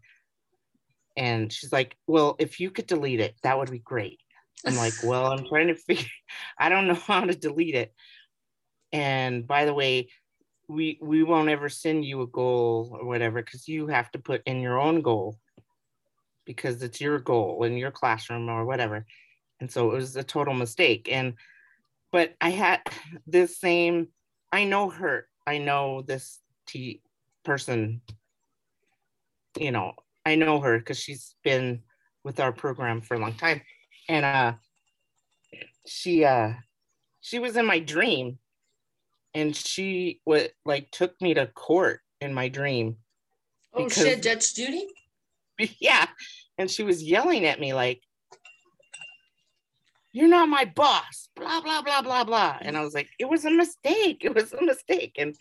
And she's like, well, if you could delete it, that would be great. I'm like, well, I'm trying to figure, I don't know how to delete it. And by the way, we we won't ever send you a goal or whatever because you have to put in your own goal because it's your goal in your classroom or whatever. And so it was a total mistake. And but I had this same, I know her, I know this T person, you know, I know her because she's been with our program for a long time and uh she uh she was in my dream and she what like took me to court in my dream Oh Because- shit, Judge Judy? yeah and she was yelling at me like you're not my boss blah blah blah blah blah. And i was like it was a mistake. It was a mistake. And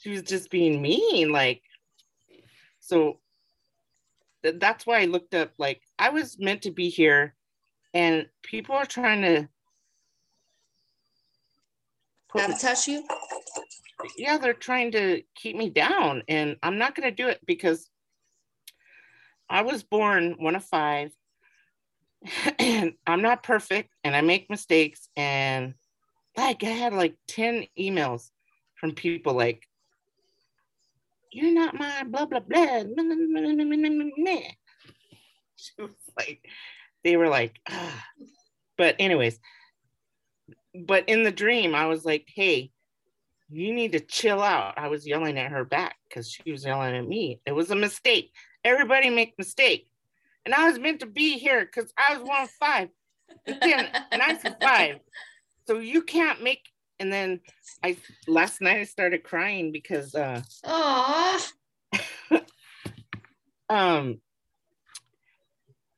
she was just being mean like so th- that's why i looked up like i was meant to be here and people are trying to Sabotage you? yeah they're trying to keep me down and i'm not going to do it because i was born one of five and i'm not perfect and i make mistakes and like i had like 10 emails from people like you're not my blah blah blah she was like they were like ah. but anyways but in the dream i was like hey you need to chill out. I was yelling at her back because she was yelling at me. It was a mistake. Everybody make mistake. And I was meant to be here because I was one of five. Then, and I said five. So you can't make and then I last night I started crying because uh Aw. um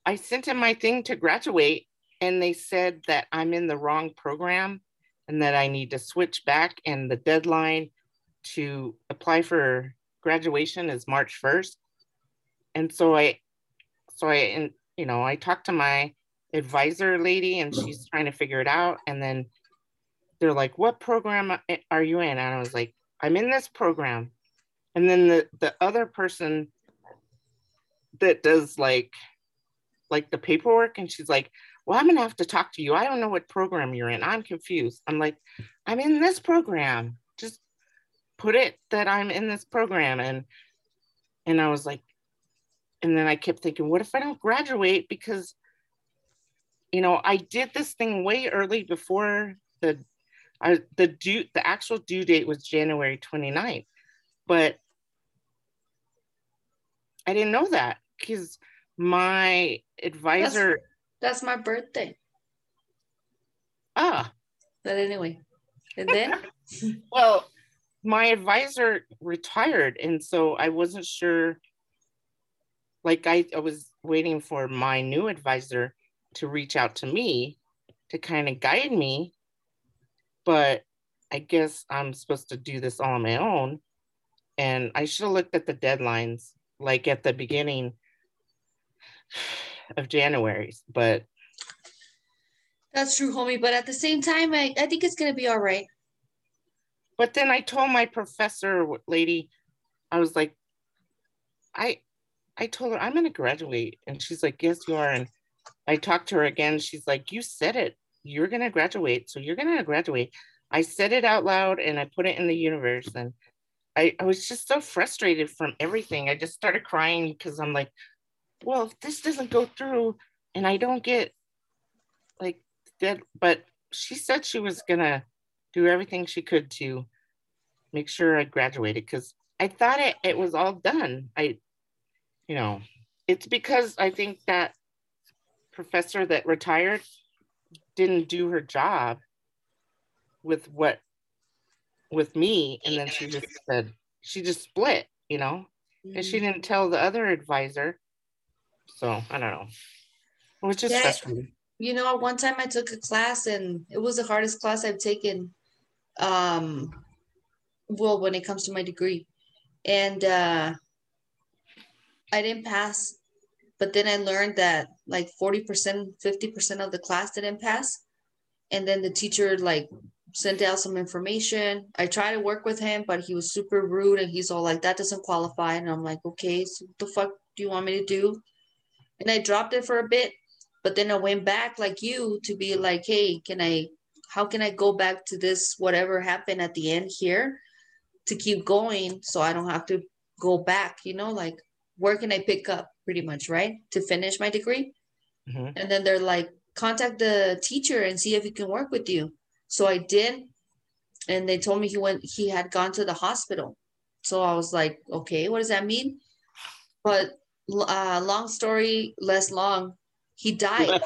I sent in my thing to graduate and they said that I'm in the wrong program and that I need to switch back and the deadline to apply for graduation is March 1st. And so I so I and you know, I talked to my advisor lady and mm-hmm. she's trying to figure it out. And then they're like, "What program are you in?" And I was like, "I'm in this program." And then the the other person that does like like the paperwork and she's like well i'm gonna have to talk to you. I don't know what program you're in. I'm confused. I'm like i'm in this program. Just put it that i'm in this program. And and i was like and then i kept thinking what if i don't graduate? Because you know i did this thing way early before the I the due the actual due date was January 29th, but I didn't know that because my advisor That's my birthday. ah. But anyway, and then? Well my advisor retired and so I wasn't sure like I, I was waiting for my new advisor to reach out to me to kind of guide me but I guess I'm supposed to do this all on my own and I should have looked at the deadlines like at the beginning of January but that's true, homie. But at the same time, I, I think it's gonna be all right. But then I told my professor lady, I was like, I I told her I'm gonna graduate. And she's like, Yes, you are. And I talked to her again. She's like, You said it. You're gonna graduate. So you're gonna graduate. I said it out loud and I put it in the universe. And I, I was just so frustrated from everything. I just started crying because I'm like, well, if this doesn't go through and I don't get like that, but she said she was gonna do everything she could to make sure I graduated because I thought it, it was all done. I, you know, it's because I think that professor that retired didn't do her job with what with me. And then she just said she just split you know? And she didn't tell the other advisor. So i don't know. It was just Yeah. You know, one time I took a class and it was the hardest class I've taken. Um, well, when it comes to my degree, and uh, I didn't pass. But then I learned that like forty percent, fifty percent of the class didn't pass, and then the teacher like sent out some information. I tried to work with him, but he was super rude, and he's all like, "That doesn't qualify," and I'm like, "Okay, so what the fuck do you want me to do?" And I dropped it for a bit, but then I went back like you to be like, hey, can I, how can I go back to this, whatever happened at the end here to keep going so I don't have to go back, you know, like where can I pick up pretty much, right? To finish my degree. Mhm. And then they're like, contact the teacher and see if he can work with you. So I did. And they told me he went, he had gone to the hospital. So I was like, okay, what does that mean? But uh, long story less long, he died.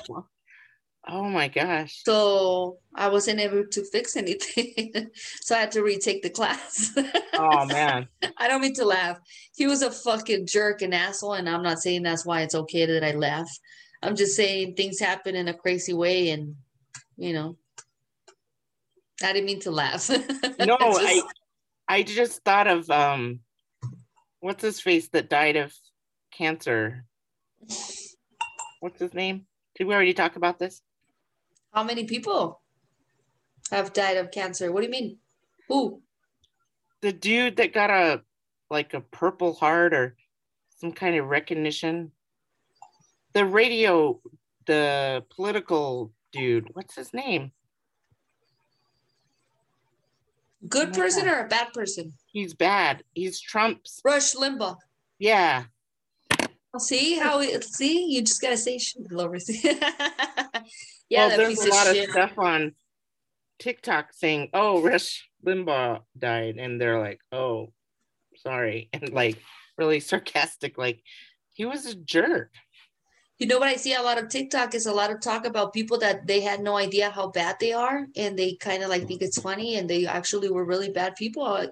Oh my gosh So I wasn't able to fix anything. so I had to retake the class. oh man I don't mean to laugh. He was a fucking jerk and asshole. And I'm not saying that's why it's okay that I laugh. I'm just saying things happen in a crazy way. And, you know, I didn't mean to laugh. no It's i just- i just thought of um what's his face that died of cancer what's his name did we already talk about this How many people have died of cancer? What do you mean? Who? the dude that got a like a purple heart or some kind of recognition the radio the political dude what's his name Good person or a bad person? he's bad he's trump's Rush Limbaugh. yeah See how it, see you just gotta say shit, Loris. yeah, well there's a lot shit. of stuff on tiktok saying oh rush limbaugh died and they're like oh sorry and like really sarcastic like he was a jerk You know what I see a lot of TikTok is a lot of talk about people that they had no idea how bad they are, and they kind of like think it's funny, and they actually were really bad people. I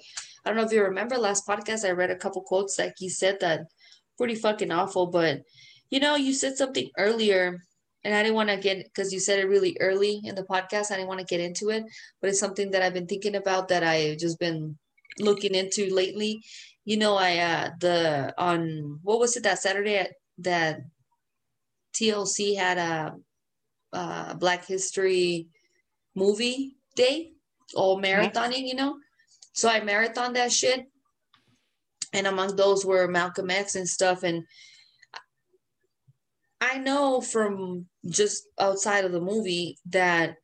don't know if you remember last podcast, I read a couple quotes that he said that pretty fucking awful. But you know, you said something earlier, and I didn't want to get because you said it really early in the podcast. I didn't want to get into it, but it's something that I've been thinking about that I've just been looking into lately. You know, I uh the on what was it that Saturday at, that TLC had a, a Black History movie day, all marathoning, you know. So I marathon that shit, and among those were Malcolm X and stuff. And I know from just outside of the movie that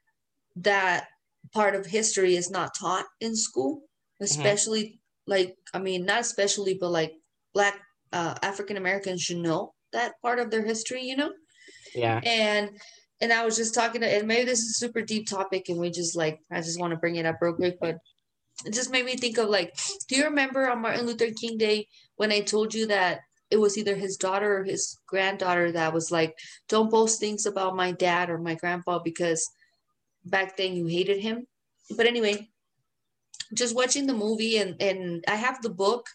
that part of history is not taught in school, especially like I mean not especially, but like Black uh, African Americans should know that part of their history, you know? Yeah. And and I was just talking to, and maybe this is a super deep topic, and we just like, I just want to bring it up real quick, but it just made me think of like, do you remember on Martin Luther King Day when I told you that it was either his daughter or his granddaughter that was like, don't post things about my dad or my grandpa because back then you hated him. But anyway, just watching the movie and and I have the book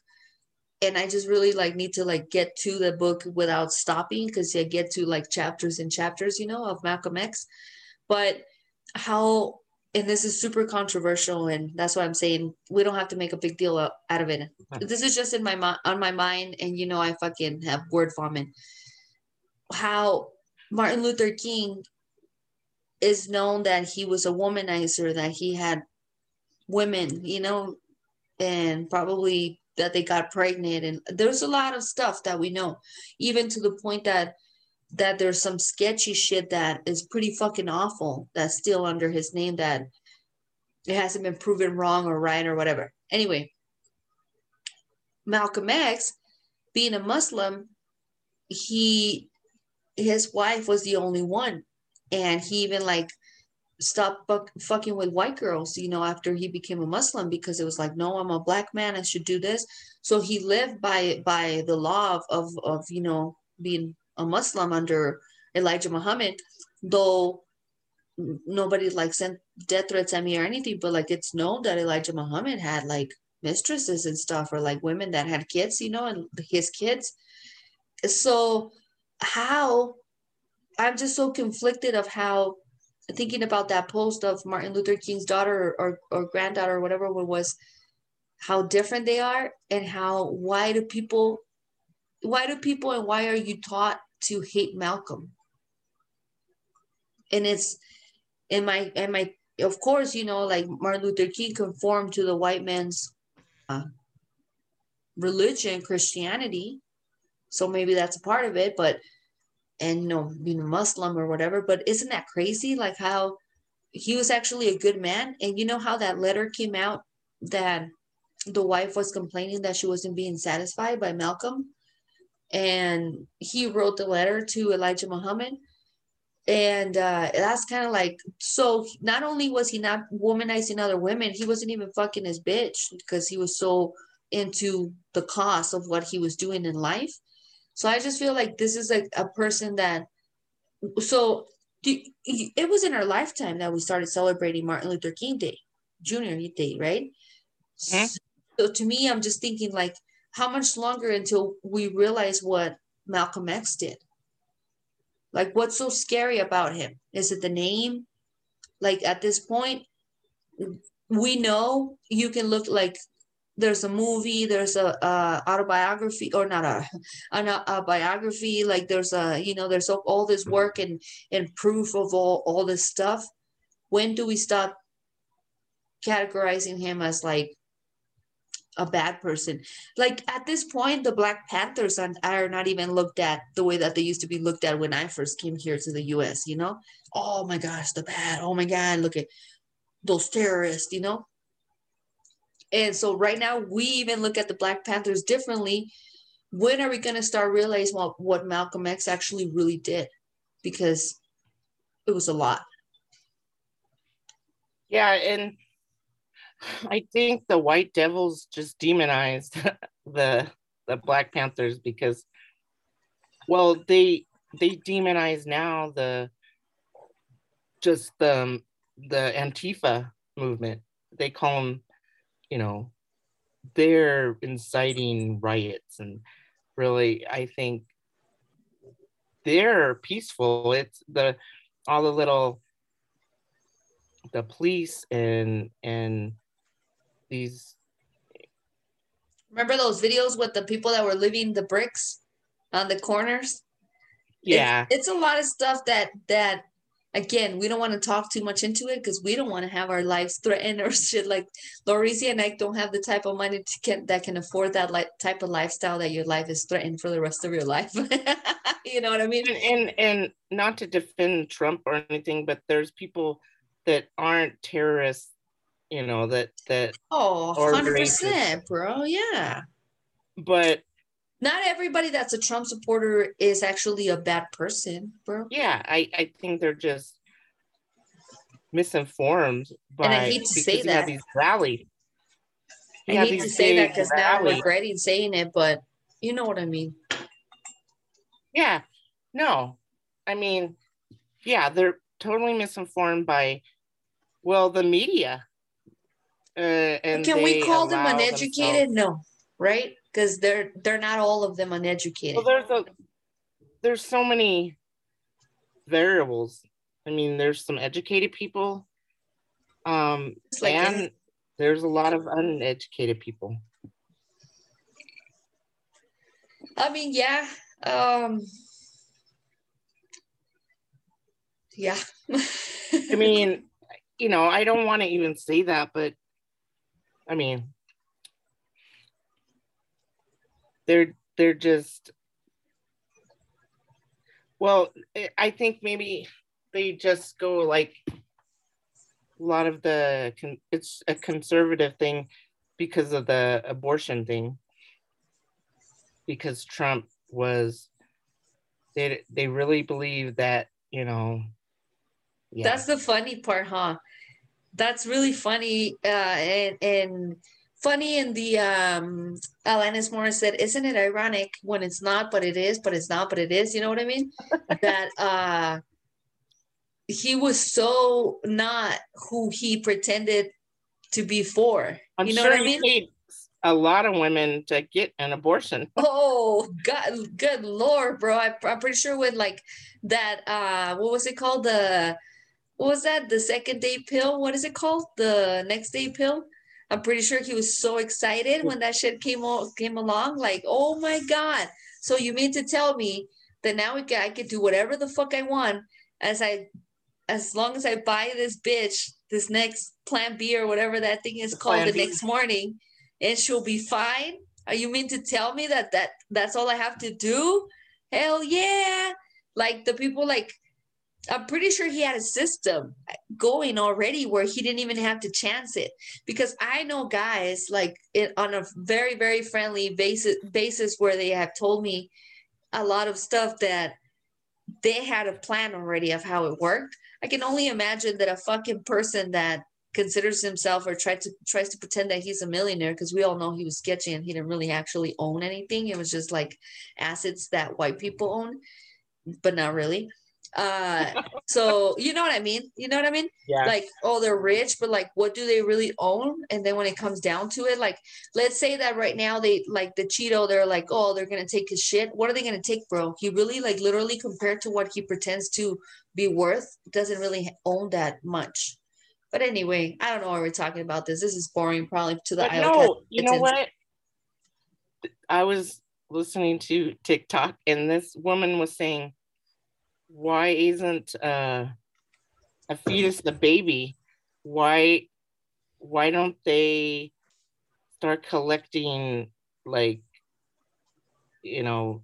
and I just really like need to like get to the book without stopping because I get to like chapters and chapters, you know, of Malcolm X. But how and this is super controversial and that's why I'm saying we don't have to make a big deal out of it. Hmm. This is just in my mind on my mind and you know I fucking have word vomit. How Martin Luther King is known that he was a womanizer, that he had women, you know, and probably that they got pregnant and there's a lot of stuff that we know even to the point that that there's some sketchy shit that is pretty fucking awful that's still under his name that it hasn't been proven wrong or right or whatever anyway malcolm x being a muslim he his wife was the only one and he even like stopped fuck, fucking with white girls, you know, after he became a Muslim because it was like, no, I'm a black man, I should do this. So he lived by by the law of of, of you know being a Muslim under Elijah Muhammad, though nobody like sent death threats at me or anything, but like it's known that Elijah Muhammad had like mistresses and stuff or like women that had kids, you know, and his kids. So how I'm just so conflicted of how thinking about that post of Martin Luther King's daughter or, or granddaughter or whatever it was, how different they are and how why do people why do people and why are you taught to hate Malcolm? And it's in my and my of course, you know, like Martin Luther King conformed to the white man's uh, religion, Christianity. So maybe that's a part of it, but and you know being muslim or whatever but isn't that crazy like how he was actually a good man and you know how that letter came out that the wife was complaining that she wasn't being satisfied by malcolm and he wrote the letter to elijah muhammad and uh, that's kind of like so not only was he not womanizing other women he wasn't even fucking his bitch because he was so into the cost of what he was doing in life so I just feel like this is like a person that, so it was in our lifetime that we started celebrating Martin Luther King Day, Junior Day, right? Mm-hmm. So to me, I'm just thinking like, how much longer until we realize what Malcolm X did? Like, what's so scary about him? Is it the name? Like at this point, we know you can look like there's a movie there's a, a autobiography or not a, a, a biography like there's a you know there's all this work and and proof of all all this stuff when do we stop categorizing him as like a bad person like at this point the black panthers are, are not even looked at the way that they used to be looked at when i first came here to the us you know oh my gosh the bad oh my god look at those terrorists you know and so right now we even look at the Black Panthers differently. When are we going to start realizing what, what Malcolm X actually really did? Because it was a lot. Yeah, and I think the White Devils just demonized the the Black Panthers because, well, they they demonize now the just the um, the Antifa movement. They call them you know, they're inciting riots and really I think they're peaceful. It's the all the little the police and and these remember those videos with the people that were living the bricks on the corners yeah it's, it's a lot of stuff that that again, we don't want to talk too much into it because we don't want to have our lives threatened or shit. Like Lauricia and I don't have the type of money to can, that can afford that like type of lifestyle that your life is threatened for the rest of your life. you know what I mean? And, and and not to defend Trump or anything, but there's people that aren't terrorists. You know that that oh 100 percent, bro. Yeah. But not everybody that's a Trump supporter is actually a bad person, bro. Yeah, I, I think they're just misinformed by And I hate to say because you have that. these rally. you I hate to say that because now I'm regretting saying it, but you know what I mean. Yeah, no, I mean, yeah, they're totally misinformed by, well, the media. Uh, and Can we call them uneducated? themselves- No, right? Because they're they're not all of them uneducated. Well, there's a, there's so many variables. I mean, there's some educated people, um, like and any- there's a lot of uneducated people. I mean, yeah. Um yeah. I mean, you know, I don't want to even say that, but I mean, they're they're just well, I- think maybe they just go like a lot of the it's a conservative thing because of the abortion thing because Trump was they they really believe that, you know, yeah. That's the funny part, huh? That's really funny. Uh and and funny in the um Alanis Morissette, isn't it ironic when it's not, but it is, but it's not, but it is, you know what I mean? that uh he was so not who he pretended to be for. I'm you know sure what I he mean? paid a lot of women to get an abortion. Oh God, good lord, bro! I, I'm pretty sure with like that. Uh, what was it called? The what was that? The second day pill. What is it called? The next day pill. I'm pretty sure he was so excited when that shit came o- came along. Like, oh my god! So you mean to tell me that now we ca- I could do whatever the fuck I want as I, as long as I buy this bitch this next Plan B or whatever that thing is called Plan the B. next morning, and she'll be fine. Are you mean to tell me that that that's all I have to do? Hell yeah! Like the people like I'm pretty sure he had a system going already where he didn't even have to chance it because I know guys like it on a very very friendly basis basis where they have told me a lot of stuff that they had a plan already of how it worked. I can only imagine that a fucking person that considers himself or tries to tries to pretend that he's a millionaire because we all know he was sketchy and he didn't really actually own anything. It was just like assets that white people own, but not really. Uh, so you know what I mean? You know what I mean? Yeah. Like, oh, they're rich, but like, what do they really own? And then when it comes down to it, like, let's say that right now they like the Cheeto, they're like, oh, they're gonna take his shit. What are they gonna take, bro? He really like literally compared to what he pretends to be worth, doesn't really own that much. But anyway, I don't know why we're talking about this. This is boring, probably to the But no, you know what? I was listening to TikTok and this woman was saying, why isn't uh, a fetus a baby? Why why don't they start collecting like you know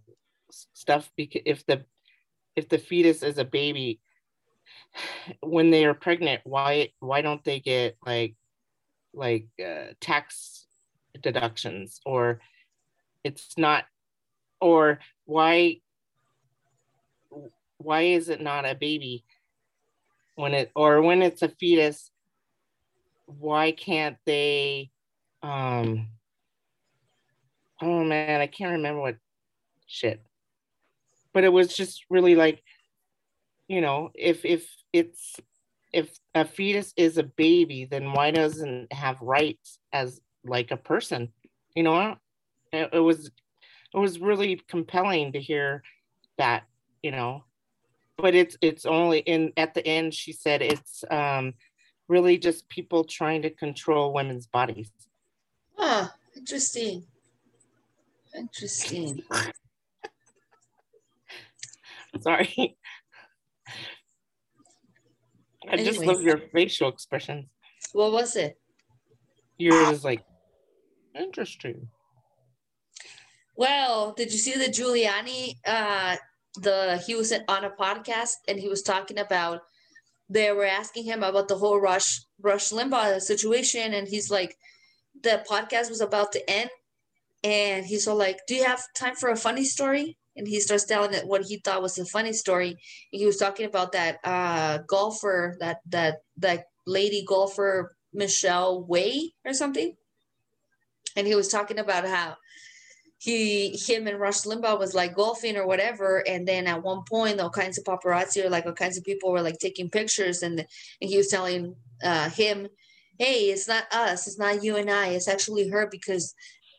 stuff because if the if the fetus is a baby when they are pregnant why why don't they get like like uh, tax deductions or it's not or why why is it not a baby when it or when it's a fetus why can't they um oh man i can't remember what shit but it was just really like you know if if it's if a fetus is a baby then why doesn't have rights as like a person? You know it, it was it was really compelling to hear that you know but it's it's only in at the end she said it's um really just people trying to control women's bodies Huh, interesting. Interesting. sorry i just love your facial expressions What was it? you're just like interesting Well, did you see the Giuliani? Uh, the he was on a podcast and he was talking about. They were asking him about the whole Rush Rush Limbaugh situation, and he's like, the podcast was about to end, and he's all like, "Do you have time for a funny story?" And he starts telling it what he thought was a funny story. He was talking about that uh, golfer, that that that lady golfer Michelle Wie or something, and he was talking about how he him and Rush Limbaugh was like golfing or whatever, and then at one point all kinds of paparazzi or like all kinds of people were like taking pictures, and and he was telling uh, him, "Hey, it's not us, it's not you and I, it's actually her because."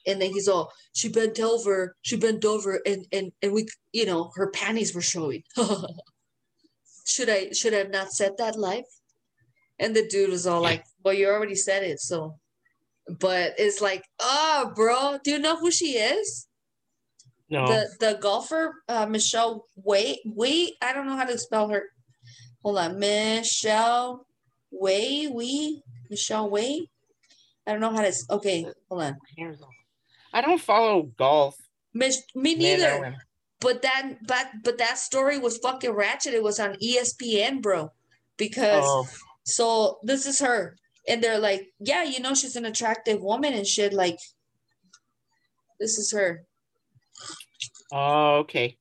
And then he's all, she bent over, she bent over, and and and we, you know, her panties were showing. should I should I have not said that live? And the dude was all like, "Well, you already said it, so but it's like, oh, bro, do you know who she is? No. The the golfer, uh, Michelle Wait, wait, I don't know how to spell her. Hold on, Michelle Wie, we Michelle Wie. I don't know how to. Okay, hold on. I don't follow golf. Mich- me neither. But that, but but that story was fucking ratchet. It was on ESPN, bro. Because Oh, so this is her and they're like, yeah, you know, she's an attractive woman and shit. Like, this is her, oh, okay.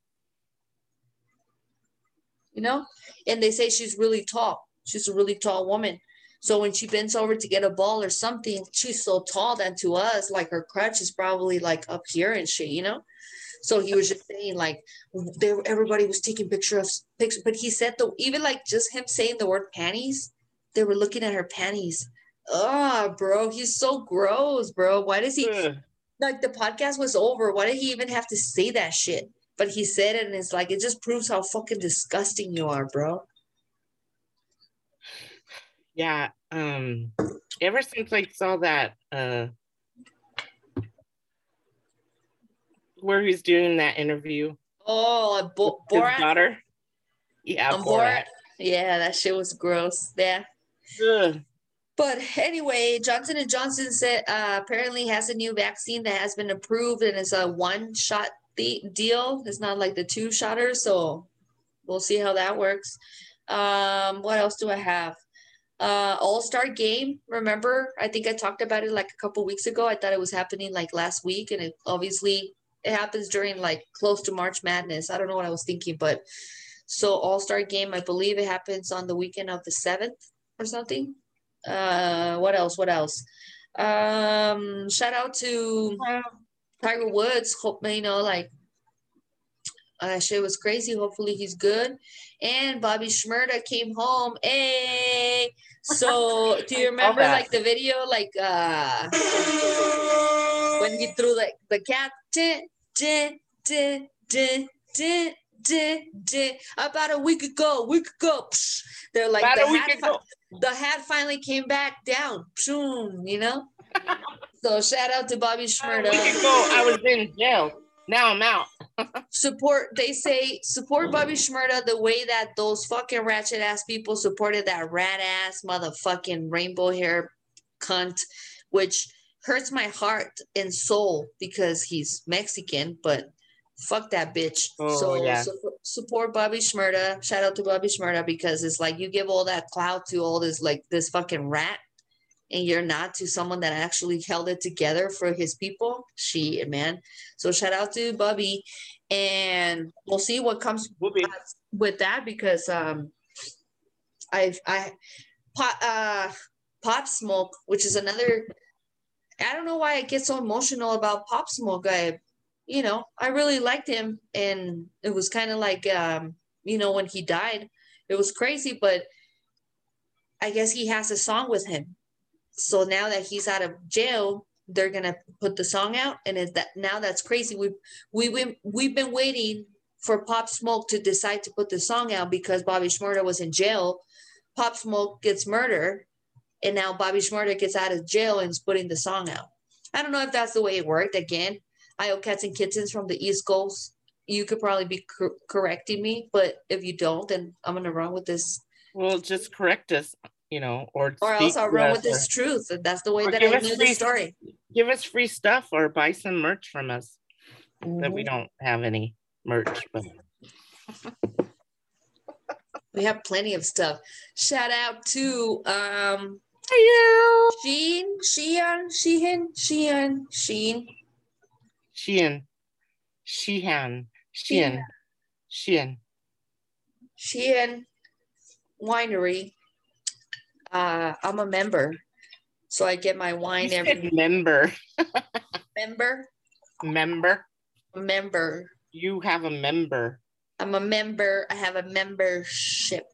you know? And they say she's really tall. She's a really tall woman. So when she bends over to get a ball or something, she's so tall that to us, like her crutch is probably like up here and shit, you know? So he was just saying like they everybody was taking picture of picture, but he said though even like just him saying the word panties, they were looking at her panties. Oh, bro, he's so gross, bro. Why does he like the podcast was over? Why did he even have to say that shit? But he said it, and it's like it just proves how fucking disgusting you are, bro. Yeah. Um. Ever since I saw that, uh, where he's doing that interview, Oh, Bo- Borat. daughter. Yeah, Um, Borat. Borat. Yeah, that shit was gross. Yeah. But anyway, Johnson and Johnson said uh, apparently has a new vaccine that has been approved and it's a one shot deal. It's not like the two shotter, so we'll see how that works. Um, what else do I have? Uh, All Star Game. Remember, I think I talked about it like a couple weeks ago. I thought it was happening like last week, and it obviously it happens during like close to March Madness. I don't know what I was thinking, but so All Star Game. I believe it happens on the weekend of the seventh or something? Uh what else? What else? Um shout out to tiger woods. Hope you know like uh shit was crazy. Hopefully he's good. And bobby Shmurda came home. Hey! So do you remember like the video like uh when he threw like the cat? Dun, dun, dun, dun, dun, dun, dun. about a week ago week ago psh, they're like About the a week hat fi- the hat finally came back down. Boom, you know? so shout out to Bobby About a week ago, I was in jail. Now I'm out. Support, they say, support Bobby Shmurda the way that those fucking ratchet ass people supported that rat ass motherfucking rainbow hair cunt, which hurts my heart and soul because he's Mexican, but fuck that bitch. Oh, so yeah. suppo- support Bobby Shmurda. Shout out to Bobby Shmurda because it's like you give all that clout to all this like this fucking rat and you're not to someone that actually held it together for his people. Shit, man. So shout out to Bobby and we'll see what comes with that because um I I pop uh pop smoke, which is another I don't know why I get so emotional about pop smoke. I you know, I really liked him and it was kind of like um, you know, when he died, it was crazy, but I guess he has a song with him. So now that he's out of jail, they're gonna put the song out, and it, that now that's crazy. We we we we've been waiting for Pop Smoke to decide to put the song out because Bobby Shmurda was in jail. Pop Smoke gets murdered, and now Bobby Shmurda gets out of jail and is putting the song out. I don't know if that's the way it worked. Again, I owe cats and kittens from the East Coast. You could probably be cor- correcting me, but if you don't, then I'm gonna run with this, Well, just correct us, you know, or or else I'll run us with this or truth. That's the way Or that give I us knew free- the story. Give us free stuff or buy some merch from us. That we Mhm. don't have any merch, but We have plenty of stuff. Shout out to um Sheen, Sheehan, Sheehan, Sheehan, Sheen. Shein. Sheehan. Shein. Shein. Sheehan Winery. Uh, I'm a member, so I get my wine every member. member. Member. Member. You have a member. I'm a member. I have a membership,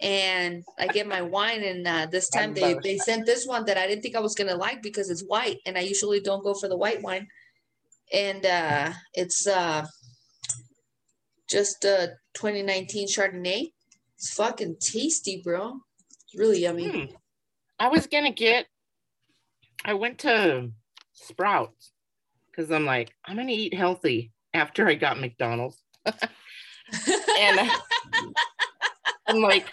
and I get my wine. And uh, this time they they sent this one that I didn't think I was gonna like because it's white, and I usually don't go for the white wine. And uh, it's uh, just a 2019 Chardonnay. It's fucking tasty, bro. It's really yummy. Hmm. I was gonna get. I went to Sprouts because I'm like, I'm gonna eat healthy after I got McDonald's. and uh, I'm like,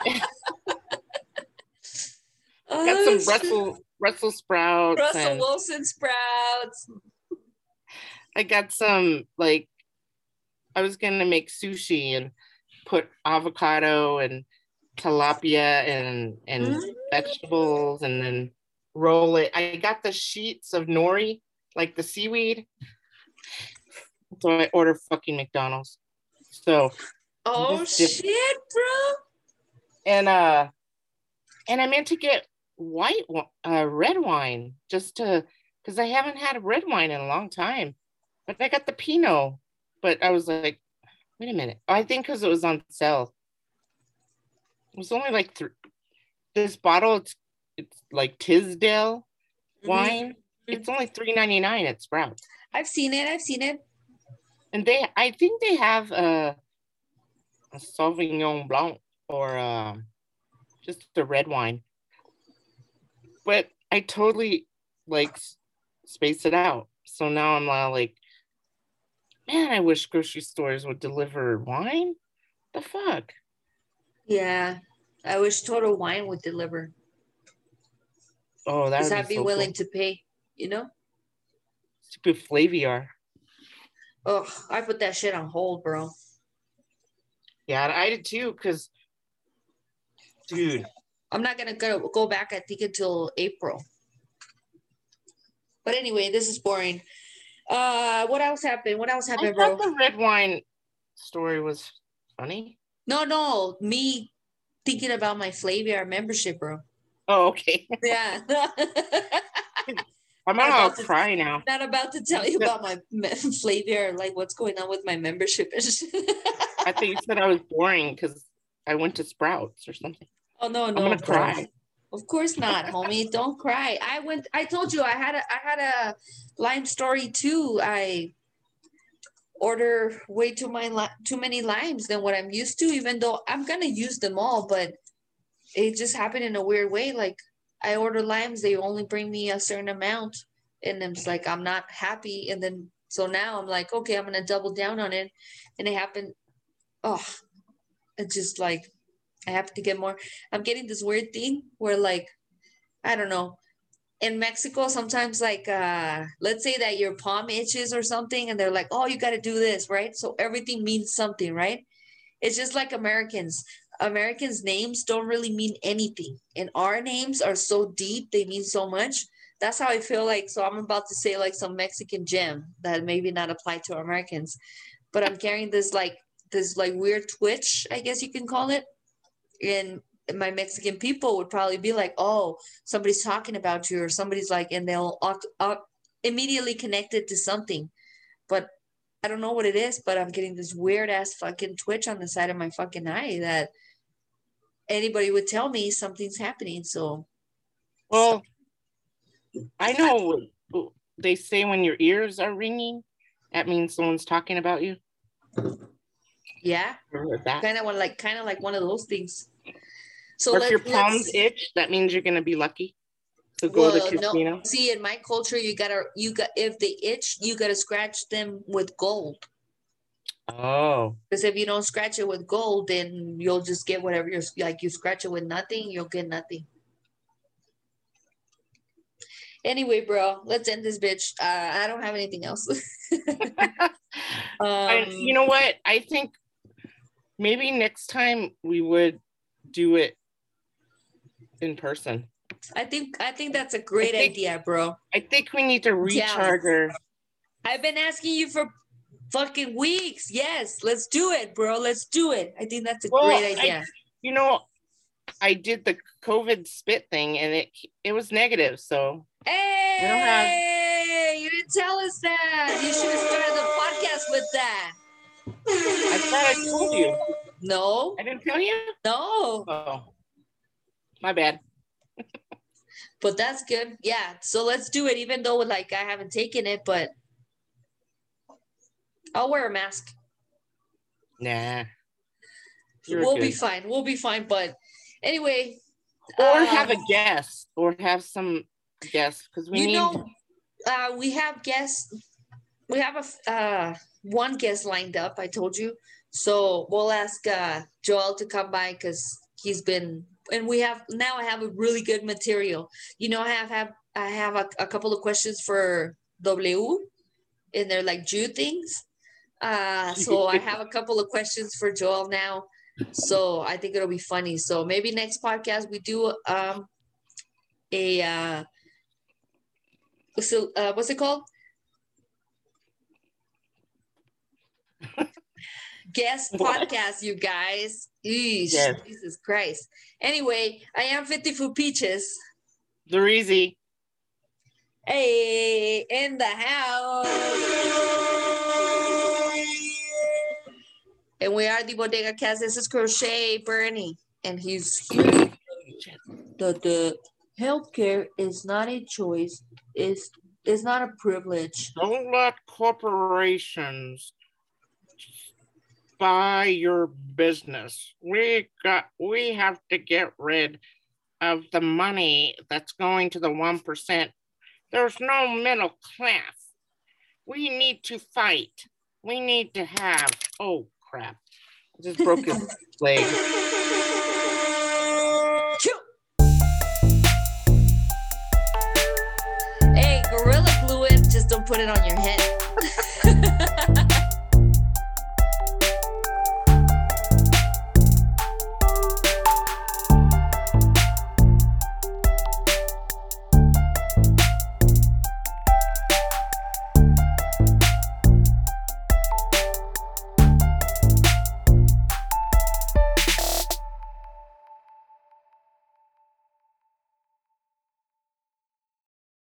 Oh, got some shit. Russell Russell Sprouts. Russell and Wilson sprouts. I got some like I was gonna make sushi and put avocado and tilapia and and Mm. vegetables and then roll it. I got the sheets of nori, like the seaweed. So I ordered fucking McDonald's. So Oh shit, bro. and uh and I meant to get white uh red wine just to because I haven't had red wine in a long time. But I got the Pinot. But I was like, wait a minute. I think because it was on sale. It was only like three. This bottle, it's it's like Tisdale Mhm. wine. It's only three ninety nine at Sprouts, I've seen it. I've seen it. and they I think they have a, a Sauvignon Blanc or um, just a red wine. But I totally like space it out. So now I'm like, man, I wish grocery stores would deliver wine. The fuck? Yeah. I wish Total Wine would deliver. Oh, that Because would I'd be, so willing cool. to pay, you know? Stupid Flaviar. Oh, I put that shit on hold, bro. Yeah, I did too. Cause, dude, I'm not gonna go go back, I think, until April. But anyway, this is boring. Uh what else happened? What else I happened, bro? the red wine story was funny. No, no, me thinking about my Flaviar membership, bro. Oh, okay. Yeah. I'm Not about to- cry now. not about to tell you about my me- Flaviar, like what's going on with my membership. I think you said I was boring because I went to Sprouts or something. oh no, no, I'm gonna bro. cry. Of course not, homie. Don't cry. I went. I told you I had a. I had a lime story too. I order way too many li- too many limes than what I'm used to. Even though I'm gonna use them all, but it just happened in a weird way. Like I order limes, they only bring me a certain amount, and it's like I'm not happy. And then so now I'm like, okay, I'm gonna double down on it, and it happened. Oh, it's just like I have to get more. I'm getting this weird thing where like, I don't know. In Mexico, sometimes like uh let's say that your palm itches or something, and they're like, oh, you gotta do this, right? So everything means something, right? It's just like Americans. Americans' names don't really mean anything. And our names are so deep, they mean so much. That's how I feel like. So I'm about to say like some Mexican gem that maybe not apply to Americans. But I'm carrying this like this like weird twitch, I guess you can call it and my Mexican people would probably be like, "Oh, somebody's talking about you," or somebody's like, and they'll aut- aut- immediately connect it to something. But I don't know what it is. But I'm getting this weird ass fucking twitch on the side of my fucking eye that anybody would tell me something's happening. So Well, I know they say when your ears are ringing, that means someone's talking about you. Yeah, that? kind of one like kind of like one of those things. So or if your palms itch, that means you're gonna be lucky. to go to Well, the no. casino. See, in my culture, you gotta you got if they itch, you gotta scratch them with gold. Oh, Because if you don't scratch it with gold, then you'll just get whatever you're like. You scratch it with nothing, you'll get nothing. Anyway, bro, let's end this bitch. Uh, I don't have anything else. I, um, you know what? I think maybe next time we would do it in person. I think I think that's a great think- idea, bro. I think we need to Yeah. recharge our I've been asking you for fucking weeks. Yes, let's do it, bro. Let's do it. I think that's a Well, great I- idea. You know, I did the COVID spit thing and it it was negative. So hey, have- you didn't tell us that. You should have started the podcast with that. I thought I told you. No, I didn't tell you? no, Oh. My bad. but that's good. Yeah, so let's do it. Even though like I haven't taken it, but I'll wear a mask. Nah. You're we'll good. be fine. We'll be fine. But anyway, or um, have a guest or have some guests because we you need know, uh, we have guests. We have a uh, one guest lined up. I told you, so we'll ask uh, Joel to come by because he's been. And we have now. I have a really good material. You know, I have have I have a, a couple of questions for W, and they're like Jew things. Uh, so I have a couple of questions for Joel now. So I think it'll be funny. So maybe next podcast we do um a uh what's it, uh, what's it called? Guest podcast, you guys. Eesh, Yes. Jesus Christ. Anyway, I am 50 Food Peaches. they're easy. Hey, in the house. And we are the Bodega Cats. This is Crochet Bernie. And he's here The, the healthcare is not a choice, is is not a privilege. Don't let corporations buy your business. We got we have to get rid of the money that's going to the one percent. There's no middle class. We need to fight. We need to have oh crap. I just broke his leg. Hey, Gorilla Glue it, just don't put it on your head.